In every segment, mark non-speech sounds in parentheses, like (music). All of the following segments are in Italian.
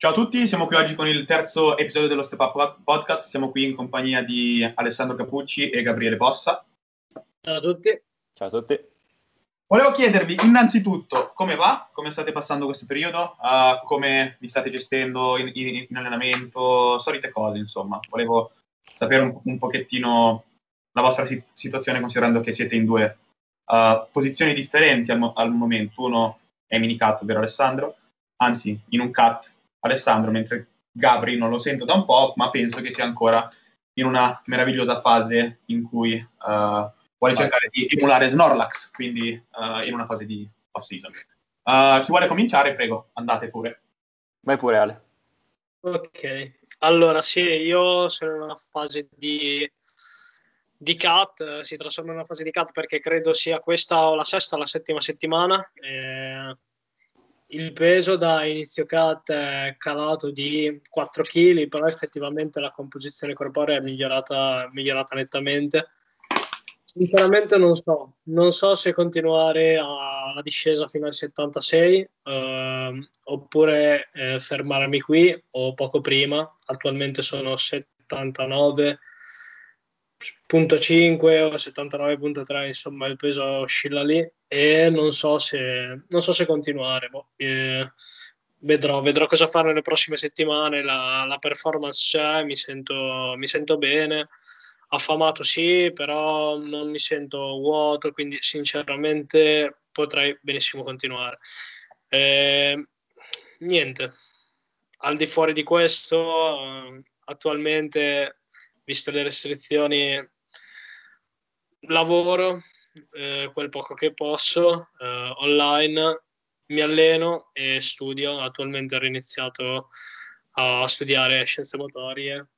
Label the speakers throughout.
Speaker 1: Ciao a tutti, siamo qui oggi con il terzo episodio dello Step Up Podcast. Siamo qui in compagnia di Alessandro Capucci e Gabriele Bossa.
Speaker 2: Ciao a tutti.
Speaker 3: Ciao a tutti.
Speaker 1: Volevo chiedervi innanzitutto come va, come state passando questo periodo, uh, come vi state gestendo in, in, in, allenamento, solite cose, insomma. Volevo sapere un, un pochettino la vostra situazione considerando che siete in due uh, posizioni differenti al, al momento. Uno è mini cut, ovvero Alessandro, anzi in un cut Alessandro, mentre Gabri non lo sento da un po', ma penso che sia ancora in una meravigliosa fase in cui uh, vuole cercare di emulare Snorlax, quindi uh, in una fase di off-season. Uh, chi vuole cominciare, prego, andate pure.
Speaker 3: Vai pure Ale.
Speaker 2: Ok, allora sì, io sono in una fase di, di cut, si trasforma in una fase di cut perché credo sia questa o la sesta o la settima settimana. Eh, il peso da inizio cut è calato di 4 kg, però effettivamente la composizione corporea è migliorata, migliorata nettamente. Sinceramente non so, non so se continuare alla discesa fino al 76 eh, oppure eh, fermarmi qui o poco prima, attualmente sono 79 79.5 o 79.3, insomma il peso oscilla lì e non so se, non so se continuare. Boh, eh, vedrò, vedrò cosa fare nelle prossime settimane, la, la performance c'è, mi sento, mi sento bene, affamato sì, però non mi sento vuoto, quindi sinceramente potrei benissimo continuare. Eh, niente, al di fuori di questo, eh, attualmente viste le restrizioni, lavoro eh, quel poco che posso eh, online, mi alleno e studio. Attualmente ho riniziato a studiare scienze motorie.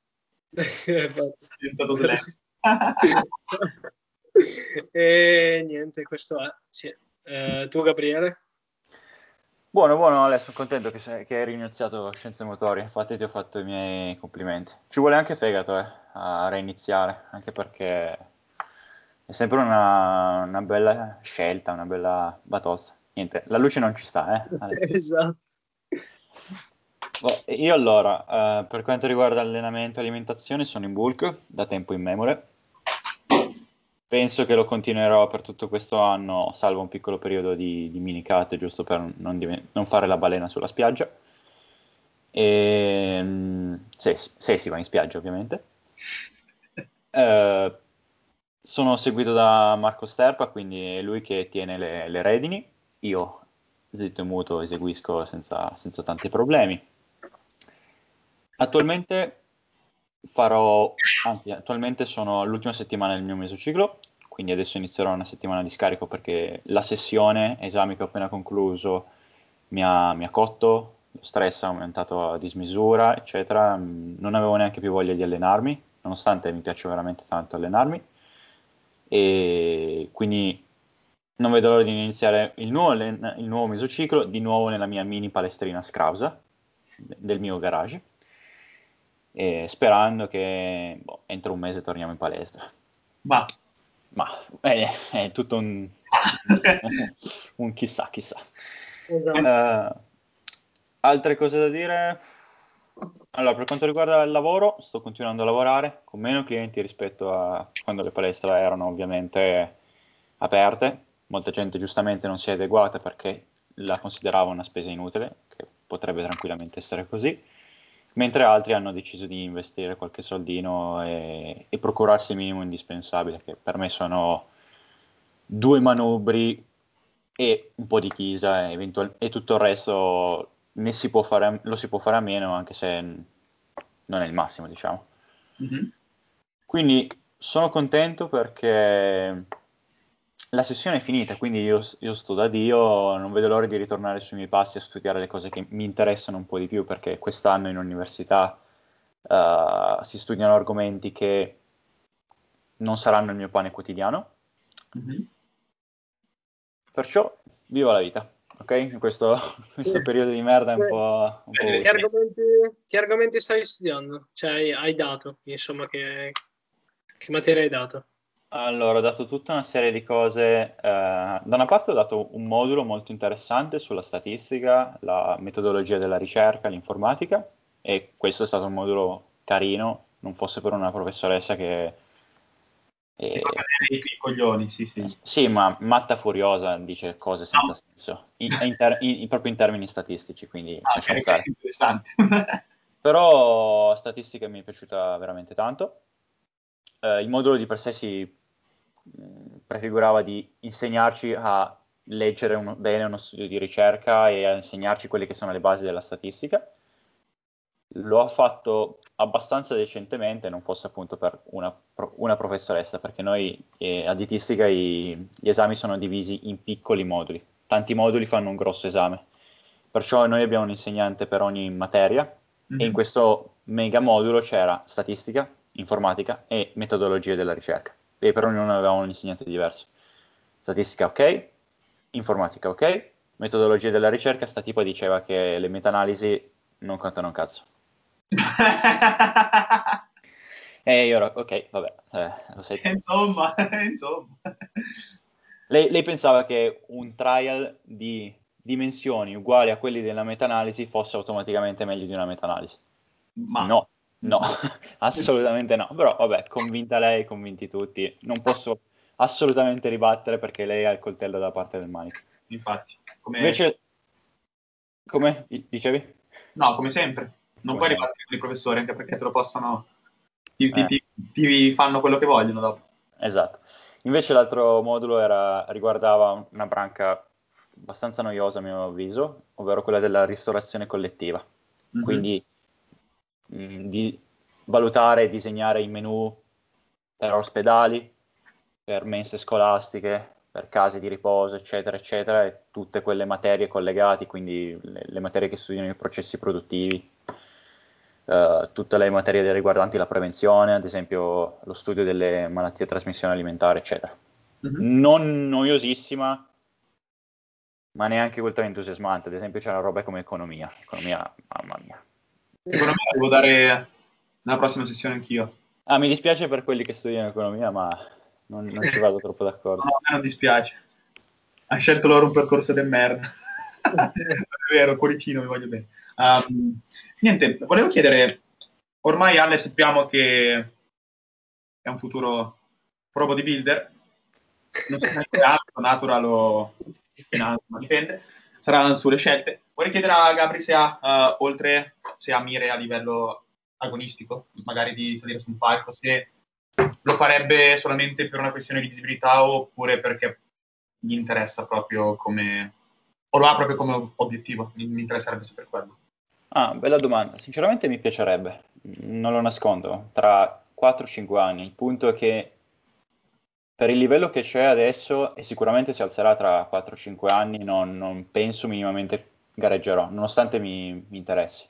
Speaker 2: (laughs) e niente, questo è. Sì. Eh, tu, Gabriele?
Speaker 3: Buono, buono, Ale, sono contento che, sei, che hai riniziato Scienze Motorie, infatti ti ho fatto i miei complimenti. Ci vuole anche fegato eh, a reiniziare, anche perché è sempre una, una bella scelta, una bella batosta. Niente, la luce non ci sta,
Speaker 2: eh. (laughs) esatto.
Speaker 3: Io allora, eh, per quanto riguarda allenamento e alimentazione, sono in bulk da tempo in memoria penso che lo continuerò per tutto questo anno, salvo un piccolo periodo di, di mini cut, giusto per non, div- non, fare la balena sulla spiaggia. E, mm, se, se, si va in spiaggia, ovviamente. (laughs) Eh, sono seguito da Marco Sterpa, quindi è lui che tiene le, le redini. Io, zitto e muto, eseguisco senza, senza tanti problemi. Attualmente farò, anzi attualmente sono l'ultima settimana del mio mesociclo, quindi adesso inizierò una settimana di scarico perché la sessione, esami che ho appena concluso, mi ha, mi ha cotto, lo stress è aumentato a dismisura, eccetera, non avevo neanche più voglia di allenarmi, nonostante mi piace veramente tanto allenarmi, e quindi non vedo l'ora di iniziare il nuovo, il nuovo mesociclo, di nuovo nella mia mini palestrina scrausa del mio garage, sperando che boh, entro un mese torniamo in palestra.
Speaker 1: Ma
Speaker 3: ma è, è tutto un, (laughs) un, chissà, chissà. Esatto. Uh, altre cose da dire? Allora, per quanto riguarda il lavoro, sto continuando a lavorare con meno clienti rispetto a quando le palestre erano ovviamente aperte. Molta gente giustamente non si è adeguata perché la considerava una spesa inutile, che potrebbe tranquillamente essere così mentre altri hanno deciso di investire qualche soldino e, e procurarsi il minimo indispensabile, che per me sono due manubri e un po' di chisa e, eventual- e tutto il resto si fare, lo si può fare a meno, anche se non è il massimo, diciamo. Mm-hmm. Quindi sono contento perché la sessione è finita, quindi io, io, sto da Dio, non vedo l'ora di ritornare sui miei passi a studiare le cose che mi interessano un po' di più, perché quest'anno in università uh, si studiano argomenti che non saranno il mio pane quotidiano. Mm-hmm. Perciò vivo la vita, ok? In questo, (laughs) questo periodo di merda è un po'... Un po
Speaker 2: che, argomenti, che, argomenti, stai studiando? Cioè hai dato, insomma, che, che materia hai dato?
Speaker 3: Allora, ho dato tutta una serie di cose. Eh, da una parte ho dato un modulo molto interessante sulla statistica, la metodologia della ricerca, l'informatica, e questo è stato un modulo carino, non fosse per una professoressa che...
Speaker 1: Eh, I, coglioni, sì, sì.
Speaker 3: Sì, ma matta furiosa dice cose senza no. senso, in, in ter- in, proprio in termini statistici, quindi
Speaker 1: ah, okay, okay, interessante. (laughs)
Speaker 3: Però statistica mi è piaciuta veramente tanto. Eh, il modulo di per sé si prefigurava di insegnarci a leggere uno, bene uno studio di ricerca e a insegnarci quelle che sono le basi della statistica. Lo ha fatto abbastanza decentemente, non fosse appunto per una, una professoressa, perché noi eh, a dietistica i, gli esami sono divisi in piccoli moduli. Tanti moduli fanno un grosso esame. Perciò noi abbiamo un insegnante per ogni materia mm-hmm. e in mhm. questo mega modulo c'era statistica, informatica e metodologie della ricerca e per ognuno avevamo un insegnante diverso. Statistica ok, informatica ok, metodologia della ricerca, sta tipo diceva che le meta-analisi non contano un cazzo. (laughs) e io ero, ok, vabbè, eh, lo sai. (laughs)
Speaker 1: Insomma, (laughs) insomma.
Speaker 3: Lei, lei, pensava che un trial di dimensioni uguali a quelli della meta-analisi fosse automaticamente meglio di una meta-analisi. Ma no, No, (laughs) assolutamente no. Però vabbè, convinta lei, convinti tutti. Non posso assolutamente ribattere perché lei ha il coltello da parte del manico.
Speaker 1: Infatti.
Speaker 3: Come... Invece, come dicevi?
Speaker 1: No, come sempre. Non come puoi ribattere con i professori anche perché te lo possono... Ti, eh. ti, ti, fanno quello che vogliono dopo.
Speaker 3: Esatto. Invece l'altro modulo era, riguardava una branca abbastanza noiosa a mio avviso, ovvero quella della ristorazione collettiva. Mm-hmm. Quindi Mm, di valutare e disegnare i menu per ospedali, per mense scolastiche, per case di riposo, eccetera, eccetera, e tutte quelle materie collegate, quindi le, le materie che studiano i processi produttivi, uh, tutte le materie riguardanti la prevenzione, ad esempio lo studio delle malattie a trasmissione alimentare, eccetera. Mm-hmm. Non noiosissima, ma neanche ultra entusiasmante. Ad esempio, c'è una roba come economia. Economia, mamma mia.
Speaker 1: Secondo me devo dare nella prossima sessione anch'io.
Speaker 3: Ah, mi dispiace per quelli che studiano economia, ma non, non ci vado troppo d'accordo. (laughs)
Speaker 1: No, a me non dispiace. Ha scelto loro un percorso del merda. (laughs) è vero, cuoricino, mi voglio bene. Um, niente, volevo chiedere, ormai Alle sappiamo che è un futuro pro bodybuilder, non so se è altro, natural o finanza, ma dipende, saranno sulle scelte. Vorrei chiedere a Gabri se ha, uh, oltre, se ha mire a livello agonistico, magari di salire su un palco, se lo farebbe solamente per una questione di visibilità oppure perché gli interessa proprio come... o lo ha proprio come obiettivo, mi, interesserebbe sapere quello.
Speaker 3: Ah, bella domanda. Sinceramente mi piacerebbe, non lo nascondo, tra 4-5 anni. Il punto è che per il livello che c'è adesso e sicuramente si alzerà tra 4-5 anni, non, non penso minimamente gareggerò, nonostante mi, mi interessi.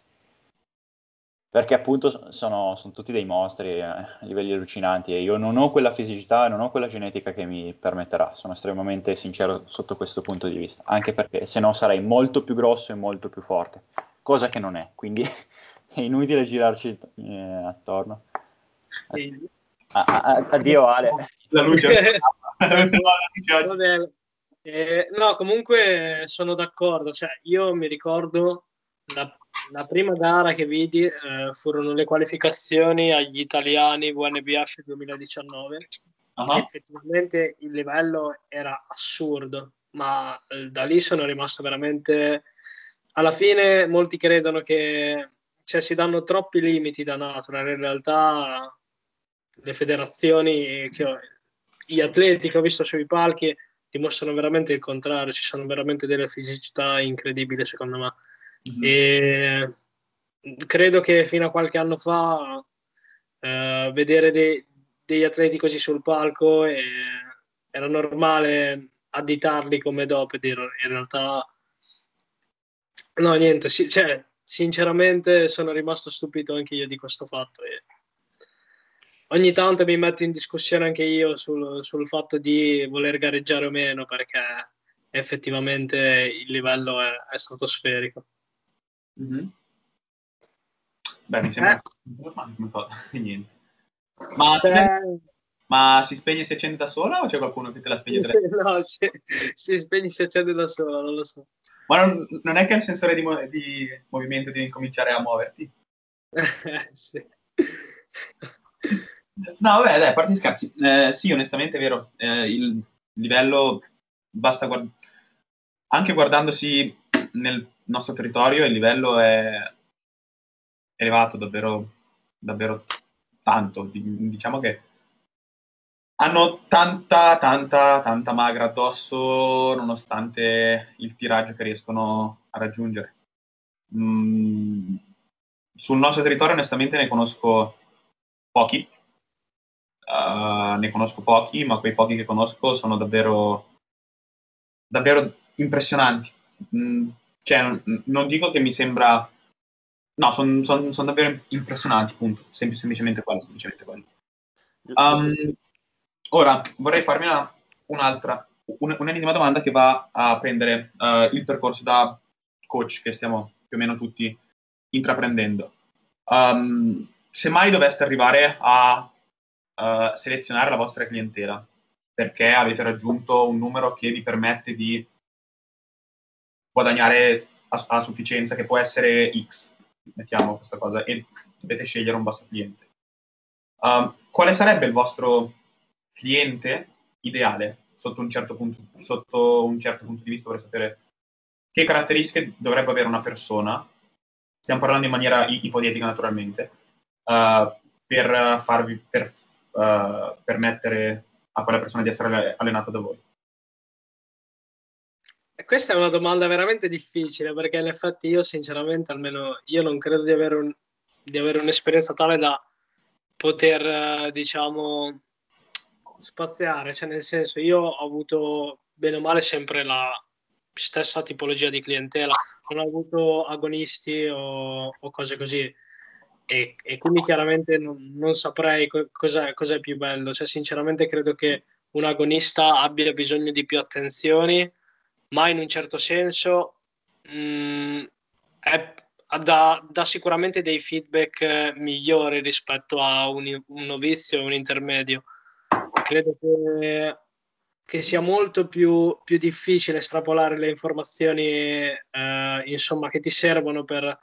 Speaker 3: Perché appunto sono, sono tutti dei mostri eh, a livelli allucinanti e io non ho quella fisicità, non ho quella genetica che mi permetterà. Sono estremamente sincero sotto questo punto di vista, anche perché se no sarei molto più grosso e molto più forte, cosa che non è, quindi (laughs) è inutile girarci eh, attorno. addio Ale. La luce. (laughs) (laughs)
Speaker 2: Eh, no, comunque sono d'accordo. Cioè, io mi ricordo la, la prima gara che vidi eh, furono le qualificazioni agli italiani VNBH 2019. Uh-huh. Effettivamente il livello era assurdo, ma eh, da lì sono rimasto veramente. Alla fine molti credono che cioè, si danno troppi limiti da natural, in realtà le federazioni, che, gli atleti che ho visto sui palchi dimostrano veramente il contrario, ci sono veramente delle fisicità incredibili secondo me. Mm-hmm. E credo che fino a qualche anno fa eh, vedere dei, degli atleti così sul palco eh, era normale additarli come dopo, in realtà no niente, sì, cioè, sinceramente sono rimasto stupito anche io di questo fatto e ogni tanto mi metto in discussione anche io sul, sul fatto di voler gareggiare o meno perché effettivamente il livello è, è stratosferico.
Speaker 1: Mm-hmm. Beh, mi sembra eh. (laughs) niente. Ma, eh. Ma si spegne e si accende da sola o c'è qualcuno che te la spegne? (laughs)
Speaker 2: Sì, no, si, si spegne e si accende da sola, non lo so.
Speaker 1: Ma non, non è che il sensore di, mo- di movimento devi cominciare a muoverti? (laughs)
Speaker 2: sì.
Speaker 1: No, vabbè, dai, gli scherzi. Eh, sì, onestamente è vero. Eh, il livello, basta guard- anche guardandosi nel nostro territorio, il livello è elevato davvero, davvero tanto. Diciamo che hanno tanta, tanta, tanta magra addosso, nonostante il tiraggio che riescono a raggiungere. Mm, sul nostro territorio, onestamente, ne conosco pochi. Uh, ne conosco pochi, ma quei pochi che conosco sono davvero, davvero impressionanti. Mm, cioè, non dico che mi sembra. No, sono son, son davvero impressionanti, punto. Sem- semplicemente quello. Semplicemente quello. Um, ora vorrei farmi una, un'altra, un, un'ennesima domanda che va a prendere uh, il percorso da coach che stiamo più o meno tutti intraprendendo. Um, se mai doveste arrivare a uh, selezionare la vostra clientela perché avete raggiunto un numero che vi permette di guadagnare a, a sufficienza, che può essere X, mettiamo questa cosa, e dovete scegliere un vostro cliente. Um, quale sarebbe il vostro cliente ideale sotto un certo punto, sotto un certo punto di vista? Vorrei sapere che caratteristiche dovrebbe avere una persona stiamo parlando in maniera ipotetica naturalmente, uh, per farvi, per uh, permettere a quella persona di essere allenata da voi?
Speaker 2: Questa è una domanda veramente difficile perché in effetti io sinceramente almeno io non credo di avere, un, di avere un'esperienza tale da poter diciamo spaziare, cioè nel senso io ho avuto bene o male sempre la stessa tipologia di clientela, non ho avuto agonisti o, o cose così. E, e, quindi chiaramente non, non saprei co- cos'è, cos'è, più bello. Cioè, sinceramente credo che un agonista abbia bisogno di più attenzioni, ma in un certo senso mh, mm, è, dà, dà, sicuramente dei feedback migliori rispetto a un, un novizio o un intermedio. Credo che che sia molto più, più difficile estrapolare le informazioni eh, insomma, che ti servono per,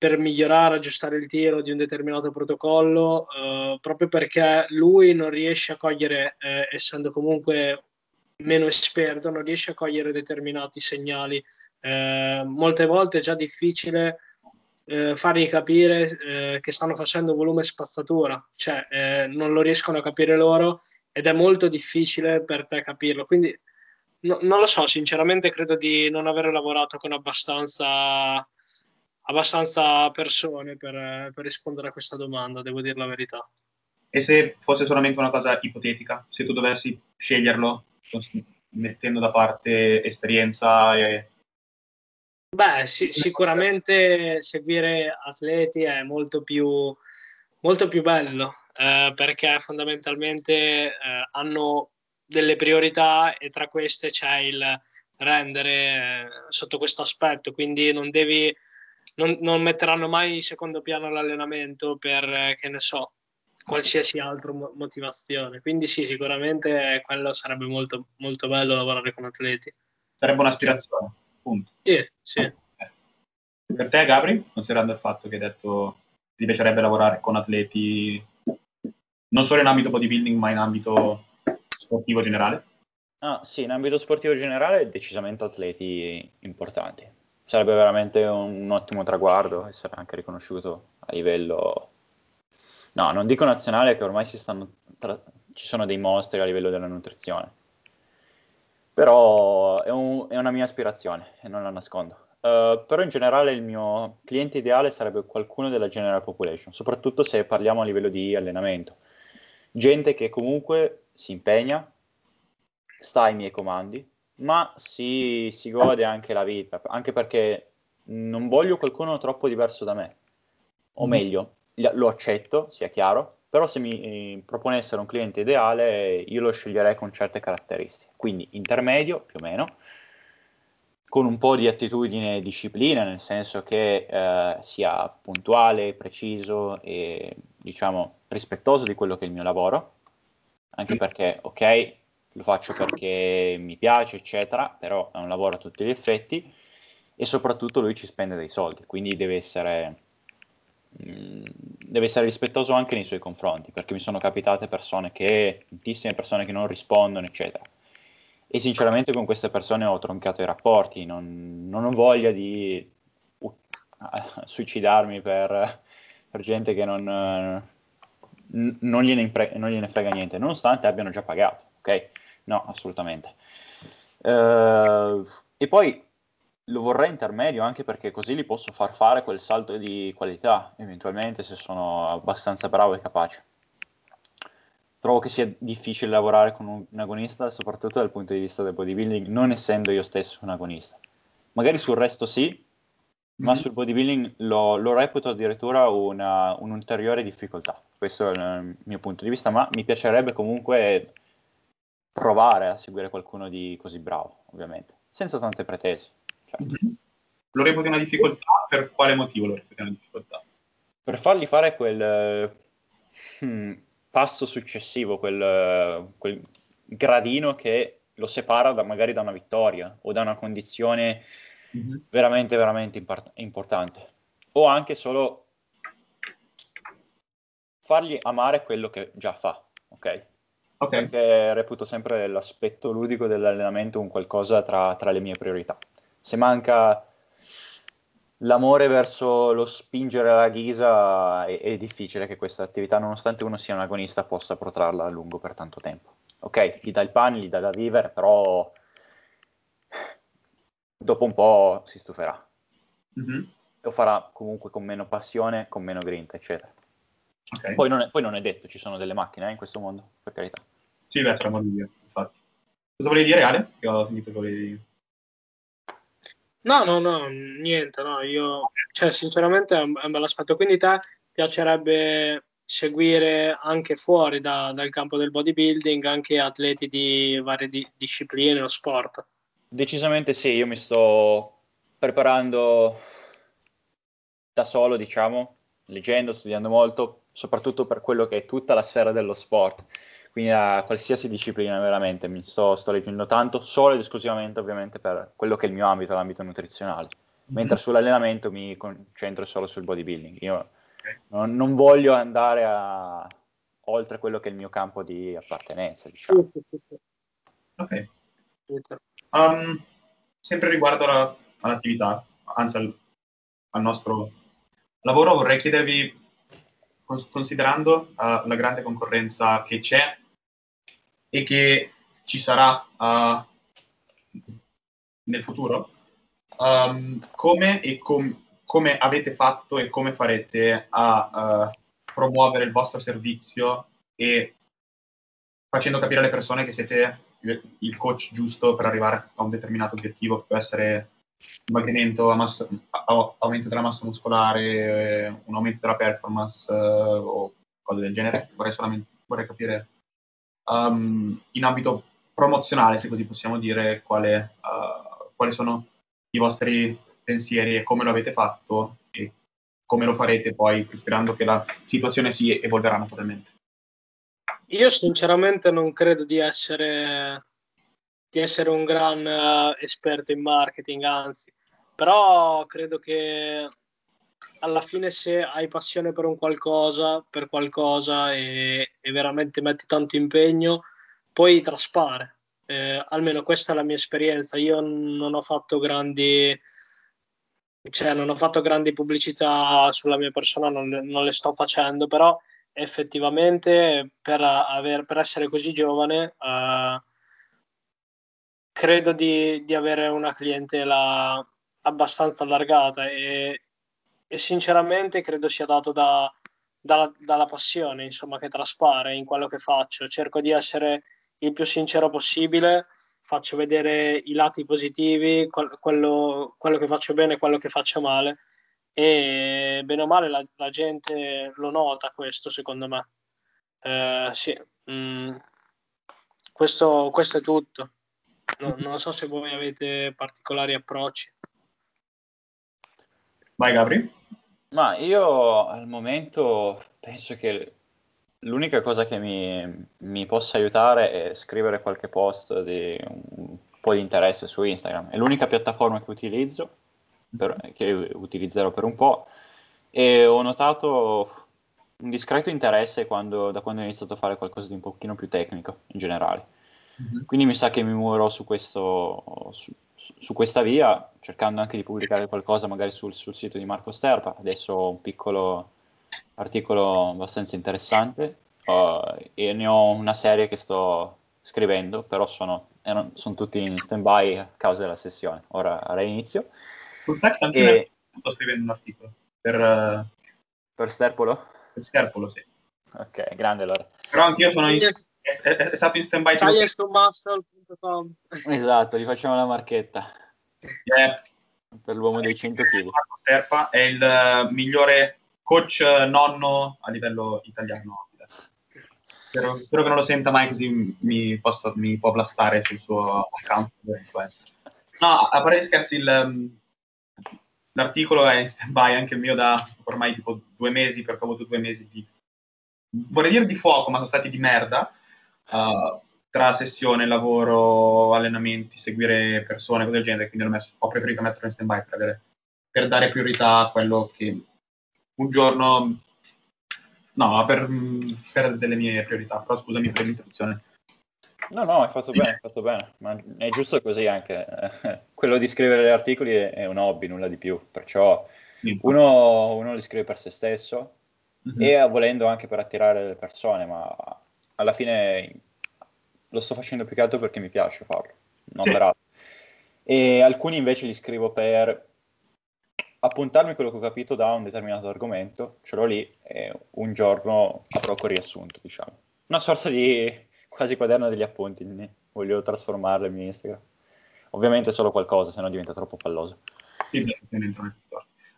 Speaker 2: per, migliorare, aggiustare il tiro di un determinato protocollo, eh, proprio perché lui non riesce a cogliere, eh, essendo comunque meno esperto, non riesce a cogliere determinati segnali. Eh, molte volte è già difficile eh, fargli capire eh, che stanno facendo volume spazzatura, cioè non lo riescono a capire loro ed è molto difficile per te capirlo. Quindi no, non lo so, sinceramente credo di non aver lavorato con abbastanza, abbastanza persone per, per rispondere a questa domanda, devo dire la verità.
Speaker 1: E se fosse solamente una cosa ipotetica, se tu dovessi sceglierlo mettendo da parte esperienza e...
Speaker 2: Beh, sì, sicuramente seguire atleti è molto più, molto più bello, eh, perché fondamentalmente eh, hanno delle priorità e tra queste c'è il rendere eh, sotto questo aspetto, quindi non devi non, non, metteranno mai in secondo piano l'allenamento per eh, che ne so qualsiasi altra mo- motivazione. Quindi sì, sicuramente quello sarebbe molto, molto bello lavorare con atleti.
Speaker 1: Sarebbe un'aspirazione, punto.
Speaker 2: Sì, sì.
Speaker 1: Per te, Gabri, considerando il fatto che hai detto che ti piacerebbe lavorare con atleti non solo in ambito bodybuilding, ma in ambito sportivo generale?
Speaker 3: Ah, sì, in ambito sportivo generale decisamente atleti importanti. Sarebbe veramente un, un ottimo traguardo essere anche riconosciuto a livello... No, non dico nazionale, che ormai tra... ci sono dei mostri a livello della nutrizione. Però è, un, è una mia aspirazione e non la nascondo. Uh, però in generale il mio cliente ideale sarebbe qualcuno della general population, soprattutto se parliamo a livello di allenamento gente che comunque si impegna, sta ai miei comandi, ma si, si gode anche la vita, anche perché non voglio qualcuno troppo diverso da me, o mm. meglio, lo accetto, sia chiaro, però se mi eh, proponessero un cliente ideale io lo sceglierei con certe caratteristiche, quindi intermedio più o meno, con un po' di attitudine e disciplina, nel senso che eh, sia puntuale, preciso e diciamo rispettoso di quello che è il mio lavoro, anche perché, ok, lo faccio perché mi piace, eccetera, però è un lavoro a tutti gli effetti e soprattutto lui ci spende dei soldi, quindi deve essere, mm, deve essere rispettoso anche nei suoi confronti, perché mi sono capitate persone che, tantissime persone che non rispondono, eccetera. E sinceramente con queste persone ho troncato i rapporti, non, non ho voglia di uh, suicidarmi per, per, gente che non, non, gliene impre- non gliene frega niente, nonostante abbiano già pagato, ok? No, assolutamente. Uh, e poi lo vorrei intermedio anche perché così li posso far fare quel salto di qualità, eventualmente se sono abbastanza bravo e capace. Trovo che sia difficile lavorare con un, un agonista, soprattutto dal punto di vista del bodybuilding, non essendo io stesso un agonista. Magari sul resto sì, ma mm-hmm. sul bodybuilding lo, lo reputo addirittura una, un'ulteriore difficoltà. Questo è il mio punto di vista, ma mi piacerebbe comunque provare a seguire qualcuno di così bravo, ovviamente, senza tante pretese.
Speaker 1: Certo. Mm-hmm. Lo reputi una difficoltà? Per quale motivo lo reputi una difficoltà?
Speaker 3: Per fargli fare quel hmm, passo successivo, quel, quel, gradino che lo separa da, magari da una vittoria o da una condizione mm-hmm. veramente, veramente impart- importante. O anche solo fargli amare quello che già fa, ok? Okay. Perché reputo sempre l'aspetto ludico dell'allenamento un qualcosa tra, tra le mie priorità se manca l'amore verso lo spingere alla ghisa, è, è, difficile che questa attività, nonostante uno sia un agonista, possa protrarla a lungo per tanto tempo. Ok, gli dà il pane, gli dà da vivere, però dopo un po' si stuferà. Mm-hmm. Lo farà comunque con meno passione, con meno grinta, eccetera. Okay. Poi, non è, poi, non è, detto, ci sono delle macchine eh, in questo mondo, per carità.
Speaker 1: Sì, beh, tra modo infatti. Cosa volevi dire, Ale? Che ho finito volevi...
Speaker 2: No, no, no, niente, no, io, cioè, sinceramente è un, è un bel aspetto. Quindi te piacerebbe seguire anche fuori da, dal campo del bodybuilding anche atleti di varie di, discipline o sport?
Speaker 3: Decisamente sì, io mi sto preparando da solo, diciamo, leggendo, studiando molto, soprattutto per quello che è tutta la sfera dello sport quindi a qualsiasi disciplina veramente mi sto, sto leggendo tanto, solo ed esclusivamente ovviamente per quello che è il mio ambito, l'ambito nutrizionale, mm-hmm. mentre sull'allenamento mi concentro solo sul bodybuilding. Io non, non, voglio andare a, oltre quello che è il mio campo di appartenenza, diciamo.
Speaker 1: Ok. Um, sempre riguardo alla, all'attività, anzi al, al nostro lavoro, vorrei chiedervi considerando uh, la grande concorrenza che c'è e che ci sarà uh, nel futuro, um, come, e com- come avete fatto e come farete a uh, promuovere il vostro servizio e facendo capire alle persone che siete il coach giusto per arrivare a un determinato obiettivo, che può essere dimagrimento, massa, aumento della massa muscolare, un aumento della performance uh, o cose del genere. Vorrei solamente vorrei capire um, in ambito promozionale, se così possiamo dire, quale, uh, quali sono i vostri pensieri e come lo avete fatto e come lo farete poi, sperando che la situazione si evolverà naturalmente.
Speaker 2: Io sinceramente non credo di essere, di essere un gran uh, esperto in marketing, anzi, però credo che alla fine se hai passione per un qualcosa, per qualcosa e, e veramente metti tanto impegno, poi traspare. Eh, almeno questa è la mia esperienza. Io non ho fatto grandi, cioè non ho fatto grandi pubblicità sulla mia persona, non, non le sto facendo, però effettivamente per, aver, per essere così giovane eh, credo di, di avere una clientela abbastanza allargata e, e sinceramente credo sia dato da, da, dalla passione insomma, che traspare in quello che faccio. Cerco di essere il più sincero possibile, faccio vedere i lati positivi, quello, quello che faccio bene e quello che faccio male e bene o male la, la gente lo nota questo secondo me. Eh, sì. Mm. Questo, questo, è tutto. No, non so se voi avete particolari approcci.
Speaker 1: Vai Gabri.
Speaker 3: Ma io al momento penso che l'unica cosa che mi, mi, possa aiutare è scrivere qualche post di un po' di interesse su Instagram. È l'unica piattaforma che utilizzo, per, che utilizzerò per un po', e ho notato un discreto interesse quando, da quando ho iniziato a fare qualcosa di un pochino più tecnico in generale. Mm-hmm. Quindi mi sa che mi muoverò su, questo, su, su, questa via, cercando anche di pubblicare qualcosa magari sul, sul sito di Marco Sterpa. Adesso ho un piccolo articolo abbastanza interessante uh, e ne ho una serie che sto scrivendo, però sono, erano, sono tutti in stand-by a causa della sessione. Ora reinizio.
Speaker 1: Sul text anche e... sto scrivendo un articolo per... Uh...
Speaker 3: Per Sterpolo?
Speaker 1: Per Sterpolo, sì.
Speaker 3: Ok, grande allora.
Speaker 1: Però anch'io sono in... È, è, è, stato in stand-by.
Speaker 2: Sciencemuscle.com
Speaker 3: Esatto, gli facciamo la marchetta.
Speaker 1: Yeah.
Speaker 3: Per l'uomo dei 100 kg.
Speaker 1: Marco Sterpa è il uh, migliore coach nonno a livello italiano. Spero, spero, che non lo senta mai così mi, posso, mi può blastare sul suo account. No, a parte gli scherzi, il, um, l'articolo è in stand-by anche il mio da ormai tipo due mesi, perché ho avuto due mesi di, vorrei dire di fuoco, ma sono stati di merda, uh, tra sessione, lavoro, allenamenti, seguire persone, cose del genere, quindi ho, messo, ho preferito metterlo in stand-by per, avere, per dare priorità a quello che un giorno... No, per, per delle mie priorità, però scusami per l'interruzione.
Speaker 3: No, no, hai fatto bene, hai fatto bene, ma è giusto così anche. (laughs) Quello di scrivere gli articoli è un hobby, nulla di più, perciò uno, uno li scrive per se stesso mm-hmm. e volendo anche per attirare le persone, ma alla fine lo sto facendo più che altro perché mi piace farlo, non sì. per altro. E alcuni invece li scrivo per appuntarmi quello che ho capito da un determinato argomento, ce l'ho lì e un giorno avrò quel riassunto, diciamo. Una sorta di quasi quaderno degli appunti, voglio trasformarlo in Instagram. Ovviamente solo qualcosa, se no diventa troppo palloso.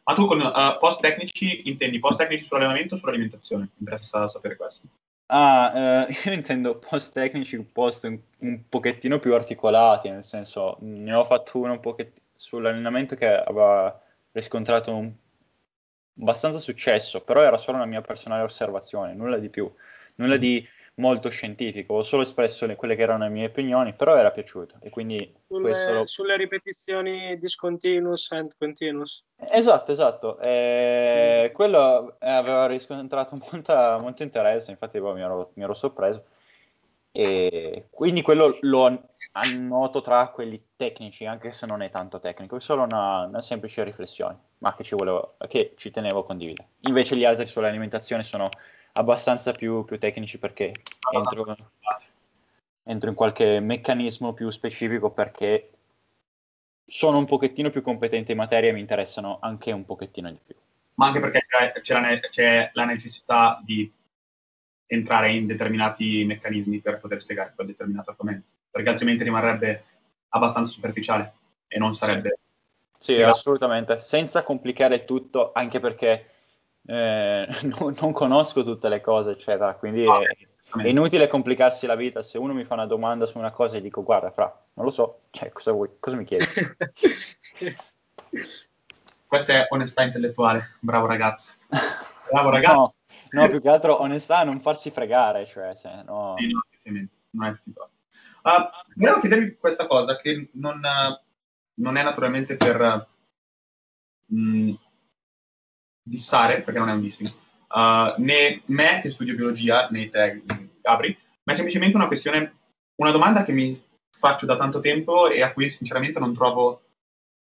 Speaker 1: Ma tu con uh, post tecnici intendi post tecnici sull'allenamento o sull'alimentazione? Mi interessa sapere questo.
Speaker 3: Ah, eh, (laughs) io intendo post tecnici, post un, un, pochettino più articolati, nel senso ne ho fatto uno un pochettino sull'allenamento che aveva riscontrato un, abbastanza successo, però era solo una mia personale osservazione, nulla di più, nulla di molto scientifico, ho solo espresso le, quelle che erano le mie opinioni, però era piaciuto e quindi
Speaker 2: sulle,
Speaker 3: questo...
Speaker 2: sulle ripetizioni discontinuous and continuous.
Speaker 3: Esatto, esatto, e mm. quello aveva riscontrato molta, molto interesse, infatti boh, mi, ero, mi ero sorpreso e quindi quello lo annoto tra quelli tecnici, anche se non è tanto tecnico, è solo una, una semplice riflessione, ma che ci, volevo, che ci tenevo a condividere. Invece gli altri sull'alimentazione sono abbastanza più, più tecnici perché entro, entro, in qualche meccanismo più specifico perché sono un pochettino più competente in materia e mi interessano anche un pochettino di più.
Speaker 1: Ma anche perché c'è, c'è, la, c'è la necessità di entrare in determinati meccanismi per poter spiegare quel determinato argomento, perché altrimenti rimarrebbe abbastanza superficiale e non sarebbe...
Speaker 3: Sì, sì assolutamente, senza complicare il tutto, anche perché eh, (laughs) non, non, conosco tutte le cose, eccetera, quindi ah, è, è, inutile complicarsi la vita. Se uno mi fa una domanda su una cosa e dico, guarda, fra, non lo so, cioè, cosa, vuoi, cosa mi chiedi? (laughs)
Speaker 1: Questa è onestà intellettuale, bravo ragazzo. (laughs) Bravo ragazzo.
Speaker 3: no, No, più che altro onestà non farsi fregare, cioè, se no...
Speaker 1: Sì, no, effettivamente, non è uh, Volevo chiedervi questa cosa, che non, uh, non è naturalmente per uh, dissare, perché non è un dissing, uh, né me che studio biologia, né te, Gabri, ma è semplicemente una questione, una domanda che mi faccio da tanto tempo e a cui sinceramente non trovo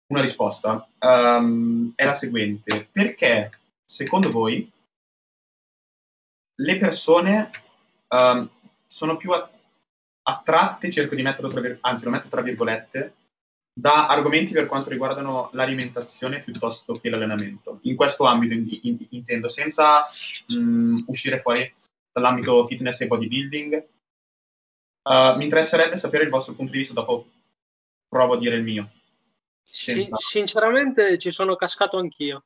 Speaker 1: una risposta. Um, è la seguente. Perché, secondo voi, le persone um, sono più attratte, cerco di metterlo tra, vir- anzi lo metto tra virgolette, da argomenti per quanto riguardano l'alimentazione piuttosto che l'allenamento. In questo ambito in, in, intendo, senza mh, uscire fuori dall'ambito fitness e bodybuilding. Uh, mi interesserebbe sapere il vostro punto di vista, dopo provo a dire il mio.
Speaker 2: Senza... Sinceramente ci sono cascato anch'io.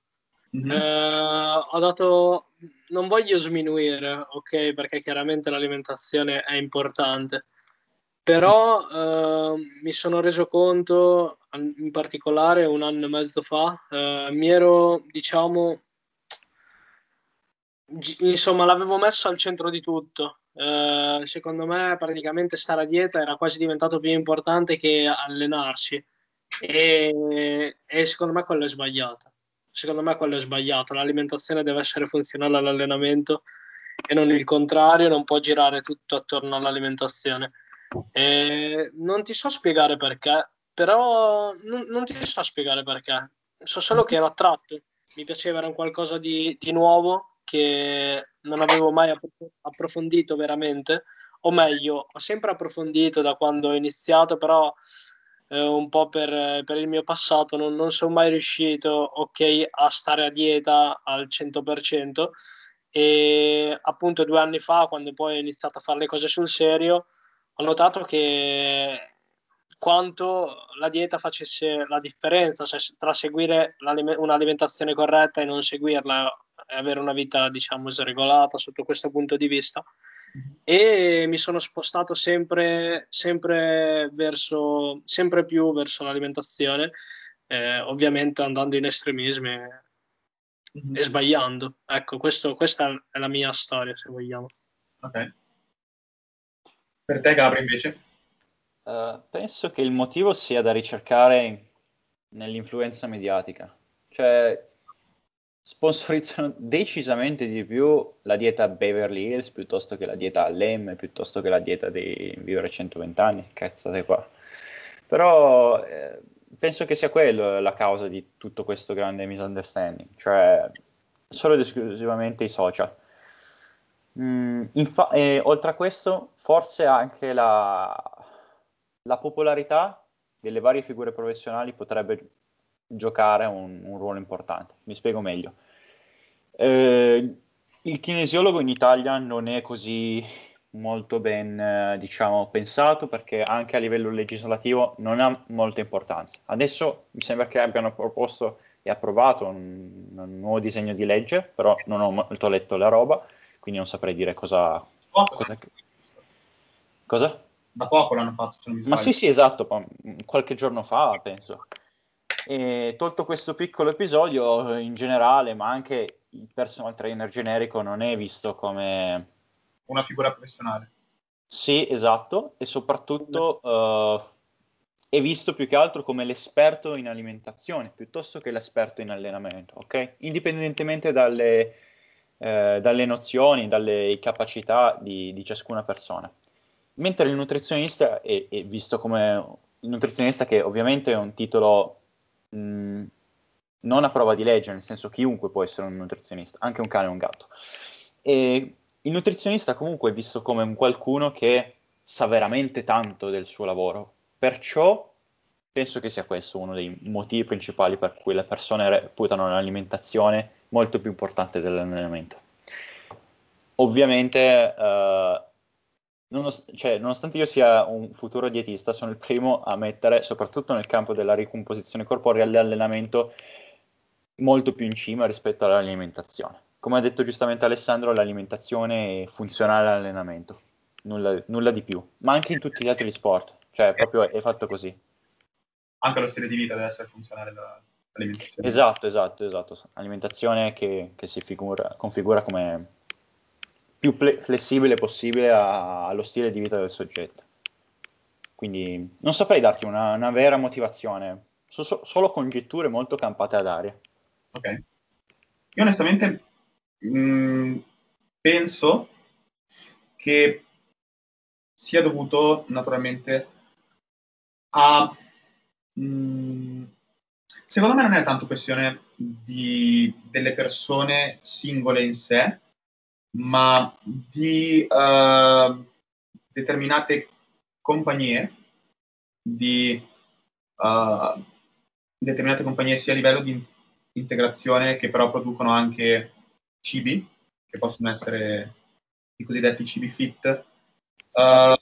Speaker 2: Mm-hmm. Eh, ho dato, non voglio sminuire, ok, perché chiaramente l'alimentazione è importante, però eh, mi sono reso conto, in particolare un anno e mezzo fa, eh, mi ero, diciamo, insomma, l'avevo messo al centro di tutto. Eh, secondo me, praticamente stare a dieta era quasi diventato più importante che allenarsi. E, e secondo me quello è sbagliato. Secondo me quello è sbagliato. L'alimentazione deve essere funzionale all'allenamento e non il contrario, non può girare tutto attorno all'alimentazione. E non ti so spiegare perché, però non, non, ti so spiegare perché. So solo che ero attratto, mi piaceva, era un qualcosa di, di nuovo che non avevo mai approfondito veramente, o meglio, ho sempre approfondito da quando ho iniziato, però eh, un po' per, per, il mio passato non, non sono mai riuscito, ok, a stare a dieta al 100%, e appunto due anni fa, quando poi ho iniziato a fare le cose sul serio, ho notato che quanto la dieta facesse la differenza cioè, tra seguire un'alimentazione corretta e non seguirla e avere una vita, diciamo, sregolata sotto questo punto di vista. E mi sono spostato sempre, sempre, verso, sempre più verso l'alimentazione, eh, ovviamente andando in estremismi mm-hmm. e sbagliando. Ecco, questo, questa è la mia storia, se vogliamo.
Speaker 1: Ok. Per te, Gabri, invece?
Speaker 3: Uh, penso che il motivo sia da ricercare nell'influenza mediatica. Cioè, sponsorizzano decisamente di più la dieta Beverly Hills piuttosto che la dieta Lem, piuttosto che la dieta di vivere 120 anni, cazzate qua. Però eh, penso che sia quello la causa di tutto questo grande misunderstanding, cioè solo ed esclusivamente i social. Mm, infa- e, oltre a questo, forse anche la, la, popolarità delle varie figure professionali potrebbe giocare un, un ruolo importante. Mi spiego meglio. Eh, il kinesiologo in Italia non è così molto ben diciamo, pensato perché anche a livello legislativo non ha molta importanza. Adesso mi sembra che abbiano proposto e approvato un, un nuovo disegno di legge, però non ho molto letto la roba, quindi non saprei dire cosa...
Speaker 1: Cosa...
Speaker 3: cosa?
Speaker 1: Da poco l'hanno fatto, se
Speaker 3: non mi Ma sì, sì, esatto, qualche giorno fa, penso. E tolto questo piccolo episodio, in generale, ma anche il personal trainer generico non è visto come
Speaker 1: una figura professionale.
Speaker 3: Sì, esatto, e soprattutto uh, è visto più che altro come l'esperto in alimentazione piuttosto che l'esperto in allenamento, ok? Indipendentemente dalle, eh, dalle nozioni, dalle capacità di, di, ciascuna persona. Mentre il nutrizionista è, è, visto come il nutrizionista che ovviamente è un titolo mh, non a prova di legge, nel senso chiunque può essere un nutrizionista, anche un cane o un gatto. E il nutrizionista comunque è visto come un qualcuno che sa veramente tanto del suo lavoro, perciò penso che sia questo uno dei motivi principali per cui le persone reputano l'alimentazione molto più importante dell'allenamento. Ovviamente, eh, nonost- cioè, nonostante io sia un futuro dietista, sono il primo a mettere, soprattutto nel campo della ricomposizione corporea, l'allenamento molto più in cima rispetto all'alimentazione come ha detto giustamente Alessandro, l'alimentazione è funzionale all'allenamento, nulla, nulla, di più, ma anche in tutti gli altri sport, cioè proprio è fatto così.
Speaker 1: Anche lo stile di vita deve essere funzionale all'alimentazione.
Speaker 3: Esatto, esatto, esatto. Alimentazione che, che si figura, configura come più ple- flessibile possibile a, allo stile di vita del soggetto. Quindi non saprei darti una, una vera motivazione, so, so, solo congetture molto campate ad aria.
Speaker 1: Ok. Io onestamente Mm, penso che sia dovuto naturalmente a... Mh, mm, secondo me non è tanto questione di, delle persone singole in sé, ma di uh, determinate compagnie, di uh, determinate compagnie sia a livello di integrazione che però producono anche cibi, che possono essere i cosiddetti cibi fit, uh,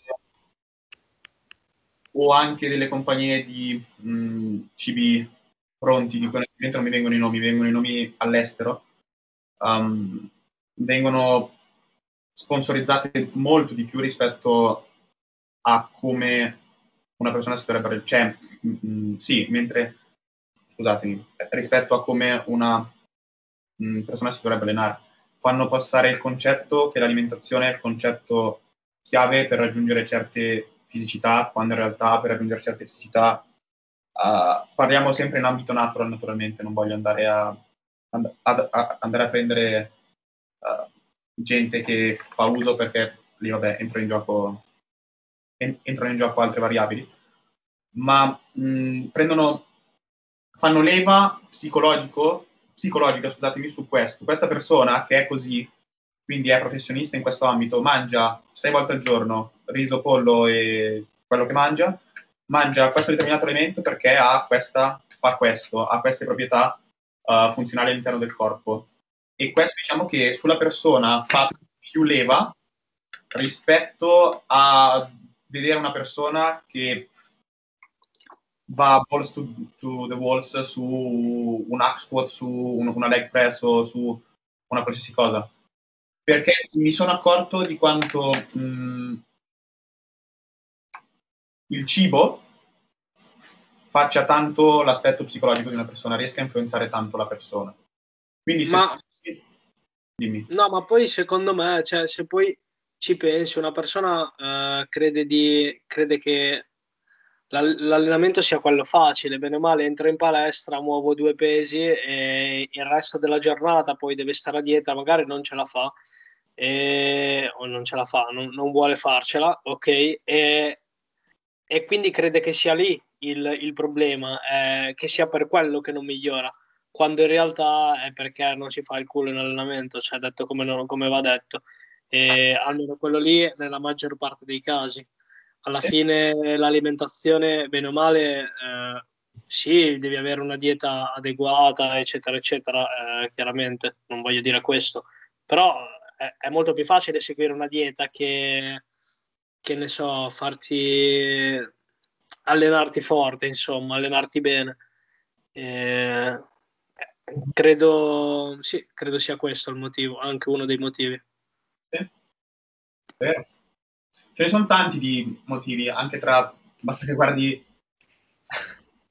Speaker 1: o anche delle compagnie di mh, mm, cibi pronti, di cui non mi vengono i nomi, vengono i nomi all'estero, um, vengono sponsorizzate molto di più rispetto a come una persona si dovrebbe... Cioè, mh, mm, sì, mentre, scusatemi, rispetto a come una mh, persona si dovrebbe allenare. fanno passare il concetto che l'alimentazione è il concetto chiave per raggiungere certe fisicità, quando in realtà per raggiungere certe fisicità uh, parliamo sempre in ambito natural naturalmente, non voglio andare a, a, a, andare a prendere uh, gente che fa uso perché lì vabbè entrano in gioco, en, entrano in gioco altre variabili, ma mh, prendono, fanno leva psicologico, psicologica scusatemi, su questo. Questa persona che è così, quindi è professionista in questo ambito, mangia sei volte al giorno riso, pollo e quello che mangia, mangia questo determinato alimento perché questa, fa questo, ha queste proprietà uh, funzionali all'interno del corpo. E questo diciamo che sulla persona fa più leva rispetto a vedere una persona che va balls to, to the walls su un hack squat, su un, una leg press o su una qualsiasi cosa. Perché mi sono accorto di quanto mh, il cibo faccia tanto l'aspetto psicologico di una persona, riesca a influenzare tanto la persona. Quindi se...
Speaker 2: Ma... Dimmi. No, ma poi secondo me, cioè, se poi ci pensi, una persona uh, crede, di, crede che l'allenamento sia quello facile, bene o male entro in palestra, muovo due pesi e il resto della giornata poi deve stare a dieta, magari non ce la fa e, o non ce la fa, non, non vuole farcela, ok? E, e quindi crede che sia lì il, il problema, eh, che sia per quello che non migliora, quando in realtà è perché non si fa il culo in allenamento, cioè detto come, non, come va detto, e almeno quello lì nella maggior parte dei casi. Alla fine l'alimentazione, bene o male, eh, sì, devi avere una dieta adeguata, eccetera, eccetera, eh, chiaramente, non voglio dire questo, però è, è molto più facile seguire una dieta che che ne so, farti allenarti forte, insomma, allenarti bene. Eh, credo, sì, credo sia questo il motivo, anche uno dei motivi.
Speaker 1: Sì. Vero. Ce ne sono tanti di motivi, anche tra, basta che guardi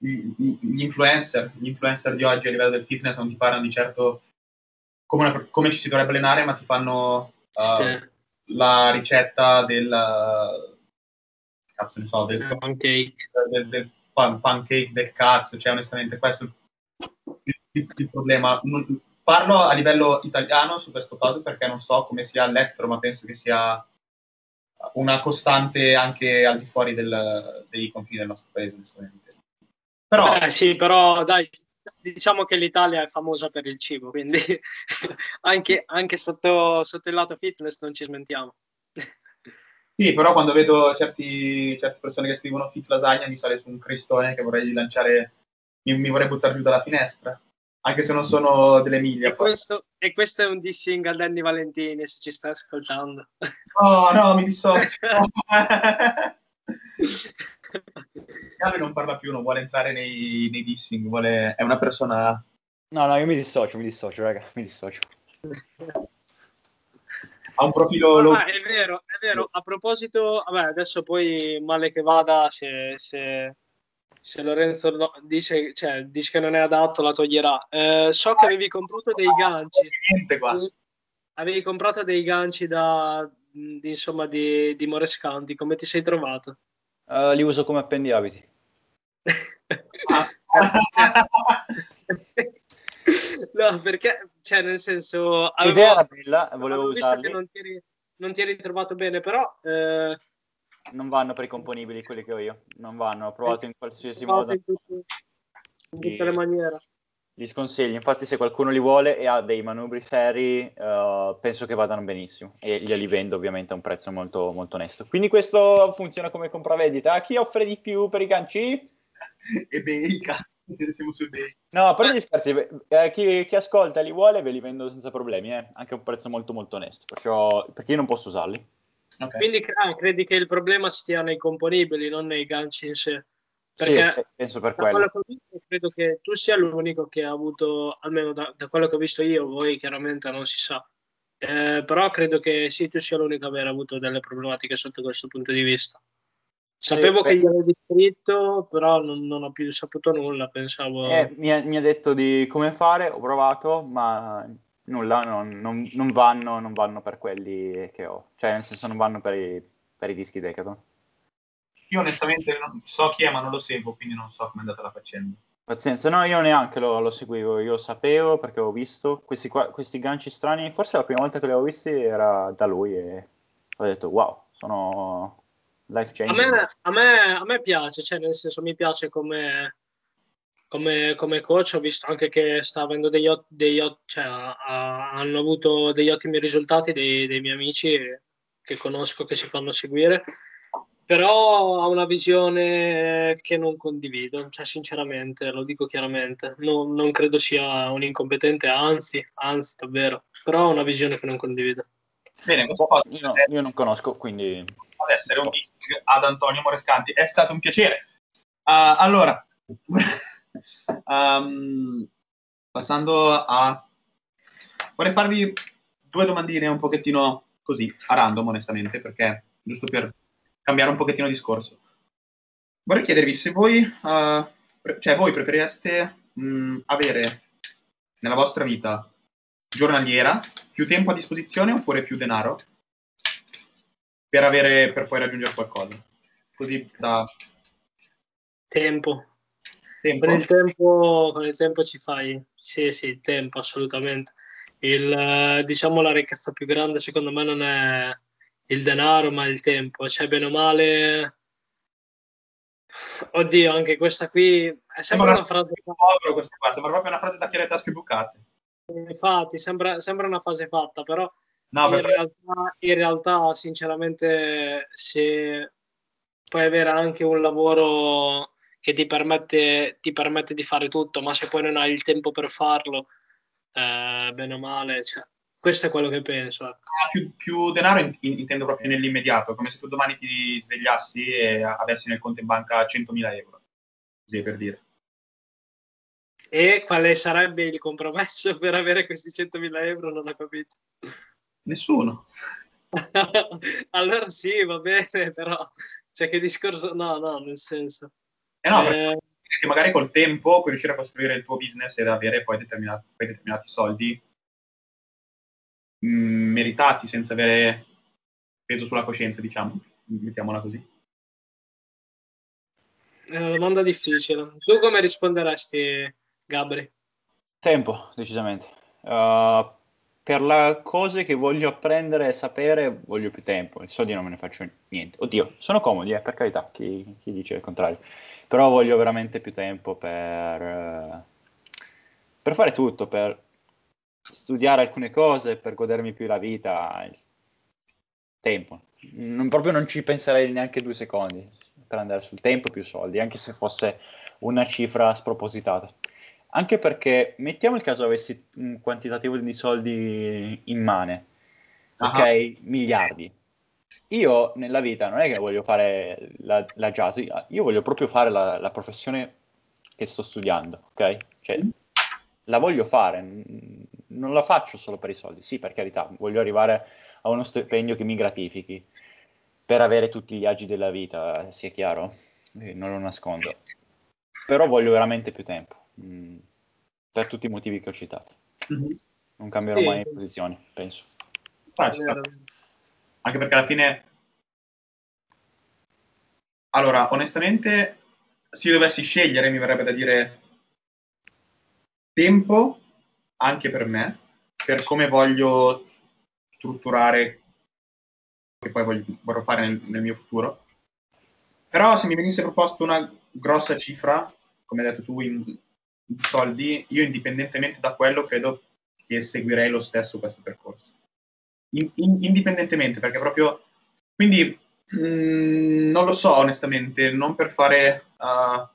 Speaker 1: gli influencer, gli influencer di oggi a livello del fitness non ti parlano di certo come, una, come ci si dovrebbe allenare, ma ti fanno uh, sì la ricetta del cazzo ne so, del,
Speaker 2: pancake.
Speaker 1: Del, del pan, pancake del cazzo, cioè onestamente questo è il, il, il problema. Non, parlo a livello italiano su questo caso perché non so come sia all'estero, ma penso che sia una costante anche al di fuori del, dei confini del nostro paese, onestamente.
Speaker 2: Però, eh, sì, però dai, diciamo che l'Italia è famosa per il cibo, quindi (laughs) anche, anche sotto, sotto, il lato fitness non ci smentiamo.
Speaker 1: Sì, però quando vedo certi, certe persone che scrivono fit lasagna mi sale su un cristone che vorrei lanciare, mi, mi vorrei buttare giù dalla finestra, anche se non sono delle miglia.
Speaker 2: E questo, e questo, è un dissing a Danny Valentini, se ci sta ascoltando.
Speaker 1: Oh no, mi dissocio. (laughs) (laughs) Chiave non parla più, non vuole entrare nei, nei dissing, vuole... è una persona...
Speaker 3: No, no, io mi dissocio, mi dissocio, raga, mi dissocio.
Speaker 1: ha un profilo...
Speaker 2: Ah, è vero, è vero. A proposito, vabbè, adesso poi male che vada, se, se, se Lorenzo no, dice, cioè, dice, che non è adatto, la toglierà. Eh, so che avevi comprato dei ganci.
Speaker 1: Niente qua.
Speaker 2: Avevi comprato dei ganci da, di, insomma, di, di Morescanti, come ti sei trovato?
Speaker 3: Uh, li uso come appendiabiti.
Speaker 2: no, perché, cioè, nel senso...
Speaker 3: L'idea era bella, volevo usarli.
Speaker 2: Non ti, eri, non ti eri trovato bene, però... Eh...
Speaker 3: Non vanno per i componibili quelli che ho io, non vanno, ho provato in qualsiasi modo. In tutte,
Speaker 2: in tutte le maniere.
Speaker 3: Li sconsiglio, infatti se qualcuno li vuole e ha dei manubri seri, uh, penso che vadano benissimo e glieli vendo ovviamente a un prezzo molto, molto onesto. Quindi questo funziona come compravendita. Chi offre di più per i ganci? (laughs)
Speaker 1: eBay, cazzo, siamo su eBay.
Speaker 3: No, parte gli scherzi, eh, chi, chi, ascolta li vuole ve li vendo senza problemi, eh? anche a un prezzo molto molto onesto, perciò, perché io non posso usarli.
Speaker 2: Okay. Quindi ah, credi che il problema stia nei componibili, non nei ganci in sé? Perché
Speaker 3: sì, penso per quello. quello
Speaker 2: che credo che tu sia l'unico che ha avuto, almeno da, da, quello che ho visto io, voi chiaramente non si sa. Eh, però credo che sì, tu sia l'unico ad aver avuto delle problematiche sotto questo punto di vista. Sapevo sì, che gli avevi scritto, però non, non, ho più saputo nulla, pensavo...
Speaker 3: Eh, mi, ha, mi, ha, detto di come fare, ho provato, ma nulla, non, non, non, vanno, non vanno per quelli che ho, cioè nel senso non vanno per i, per i dischi Decathlon.
Speaker 1: Io onestamente non so chi è, ma non lo seguo, quindi non so come è andata la faccenda.
Speaker 3: Pazienza, no, io neanche lo, lo seguivo, io sapevo perché ho visto. Questi, qua, questi ganci strani, forse la prima volta che li ho visti era da lui e ho detto wow, sono life changing.
Speaker 2: A me, a me, a me piace, cioè nel senso mi piace come, come, come coach, ho visto anche che sta avendo degli, degli cioè, ha, hanno avuto degli ottimi risultati dei, dei miei amici che conosco che si fanno seguire però ha una visione che non condivido, cioè sinceramente, lo dico chiaramente, no, non credo sia un incompetente, anzi, anzi davvero, però ha una visione che non condivido.
Speaker 1: Bene,
Speaker 3: boh, io, io, non conosco, quindi...
Speaker 1: Ad essere un disc ad Antonio Morescanti, è stato un piacere. Uh, allora, um, (laughs) passando a... Vorrei farvi due domandine un pochettino così, a random onestamente, perché giusto per cambiare un pochettino discorso. Vorrei chiedervi se voi, uh, pre- cioè voi preferireste mh, avere nella vostra vita giornaliera più tempo a disposizione oppure più denaro per, avere, per poi raggiungere qualcosa? Così da...
Speaker 2: Tempo. tempo. Con, il tempo con il tempo ci fai, sì sì, tempo assolutamente. Il, diciamo la ricchezza più grande secondo me non è il denaro, ma il tempo. Cioè, bene o male... Oddio, anche questa qui è sempre una frase...
Speaker 1: Povero questo qua, sembra proprio una frase da chiare tasche bucate.
Speaker 2: Infatti, sembra, sembra una frase fatta, però no, in, realtà, in realtà, sinceramente, se puoi avere anche un lavoro che ti permette, ti permette di fare tutto, ma se poi non hai il tempo per farlo, eh, bene o male, cioè, questo è quello che penso. Ecco.
Speaker 1: Ah, più, più, denaro intendo proprio nell'immediato, come se tu domani ti svegliassi e avessi nel conto in banca 100.000 euro, così per dire.
Speaker 2: E quale sarebbe il compromesso per avere questi 100.000 euro? Non ho capito.
Speaker 1: Nessuno. (laughs)
Speaker 2: allora sì, va bene, però cioè che discorso... No, no, nel senso...
Speaker 1: Eh no, eh... perché magari col tempo puoi riuscire a costruire il tuo business ed avere poi determinati, poi determinati soldi mh, mm, meritati senza avere peso sulla coscienza, diciamo, mettiamola così.
Speaker 2: È una domanda difficile. Tu come risponderesti, Gabri?
Speaker 3: Tempo, decisamente. Uh, per le cose che voglio apprendere e sapere voglio più tempo, i soldi non me ne faccio niente. Oddio, sono comodi, eh, per carità, chi, chi, dice il contrario. Però voglio veramente più tempo per, uh, per fare tutto, per studiare alcune cose per godermi più la vita, il tempo. Non, proprio non ci penserei neanche due secondi per andare sul tempo più soldi, anche se fosse una cifra spropositata. Anche perché mettiamo il caso avessi un quantitativo di soldi in mane, uh-huh. ok, miliardi. Io nella vita non è che voglio fare la, la jazz, io voglio proprio fare la, la professione che sto studiando, ok? Cioè, la voglio fare, non la faccio solo per i soldi, sì, per carità, voglio arrivare a uno stipendio che mi gratifichi per avere tutti gli agi della vita, sia chiaro, non lo nascondo. Però voglio veramente più tempo, mh, mm, per tutti i motivi che ho citato. Mm-hmm. Non cambierò sì. mai posizioni, penso.
Speaker 1: Ah, Anche perché alla fine... Allora, onestamente, se io dovessi scegliere, mi verrebbe da dire tempo anche per me, per come voglio strutturare che poi voglio, vorrò fare nel, nel, mio futuro. Però se mi venisse proposto una grossa cifra, come hai detto tu, in, in soldi, io indipendentemente da quello credo che seguirei lo stesso questo percorso. In, in, indipendentemente, perché proprio... Quindi mh, mm, non lo so onestamente, non per fare uh,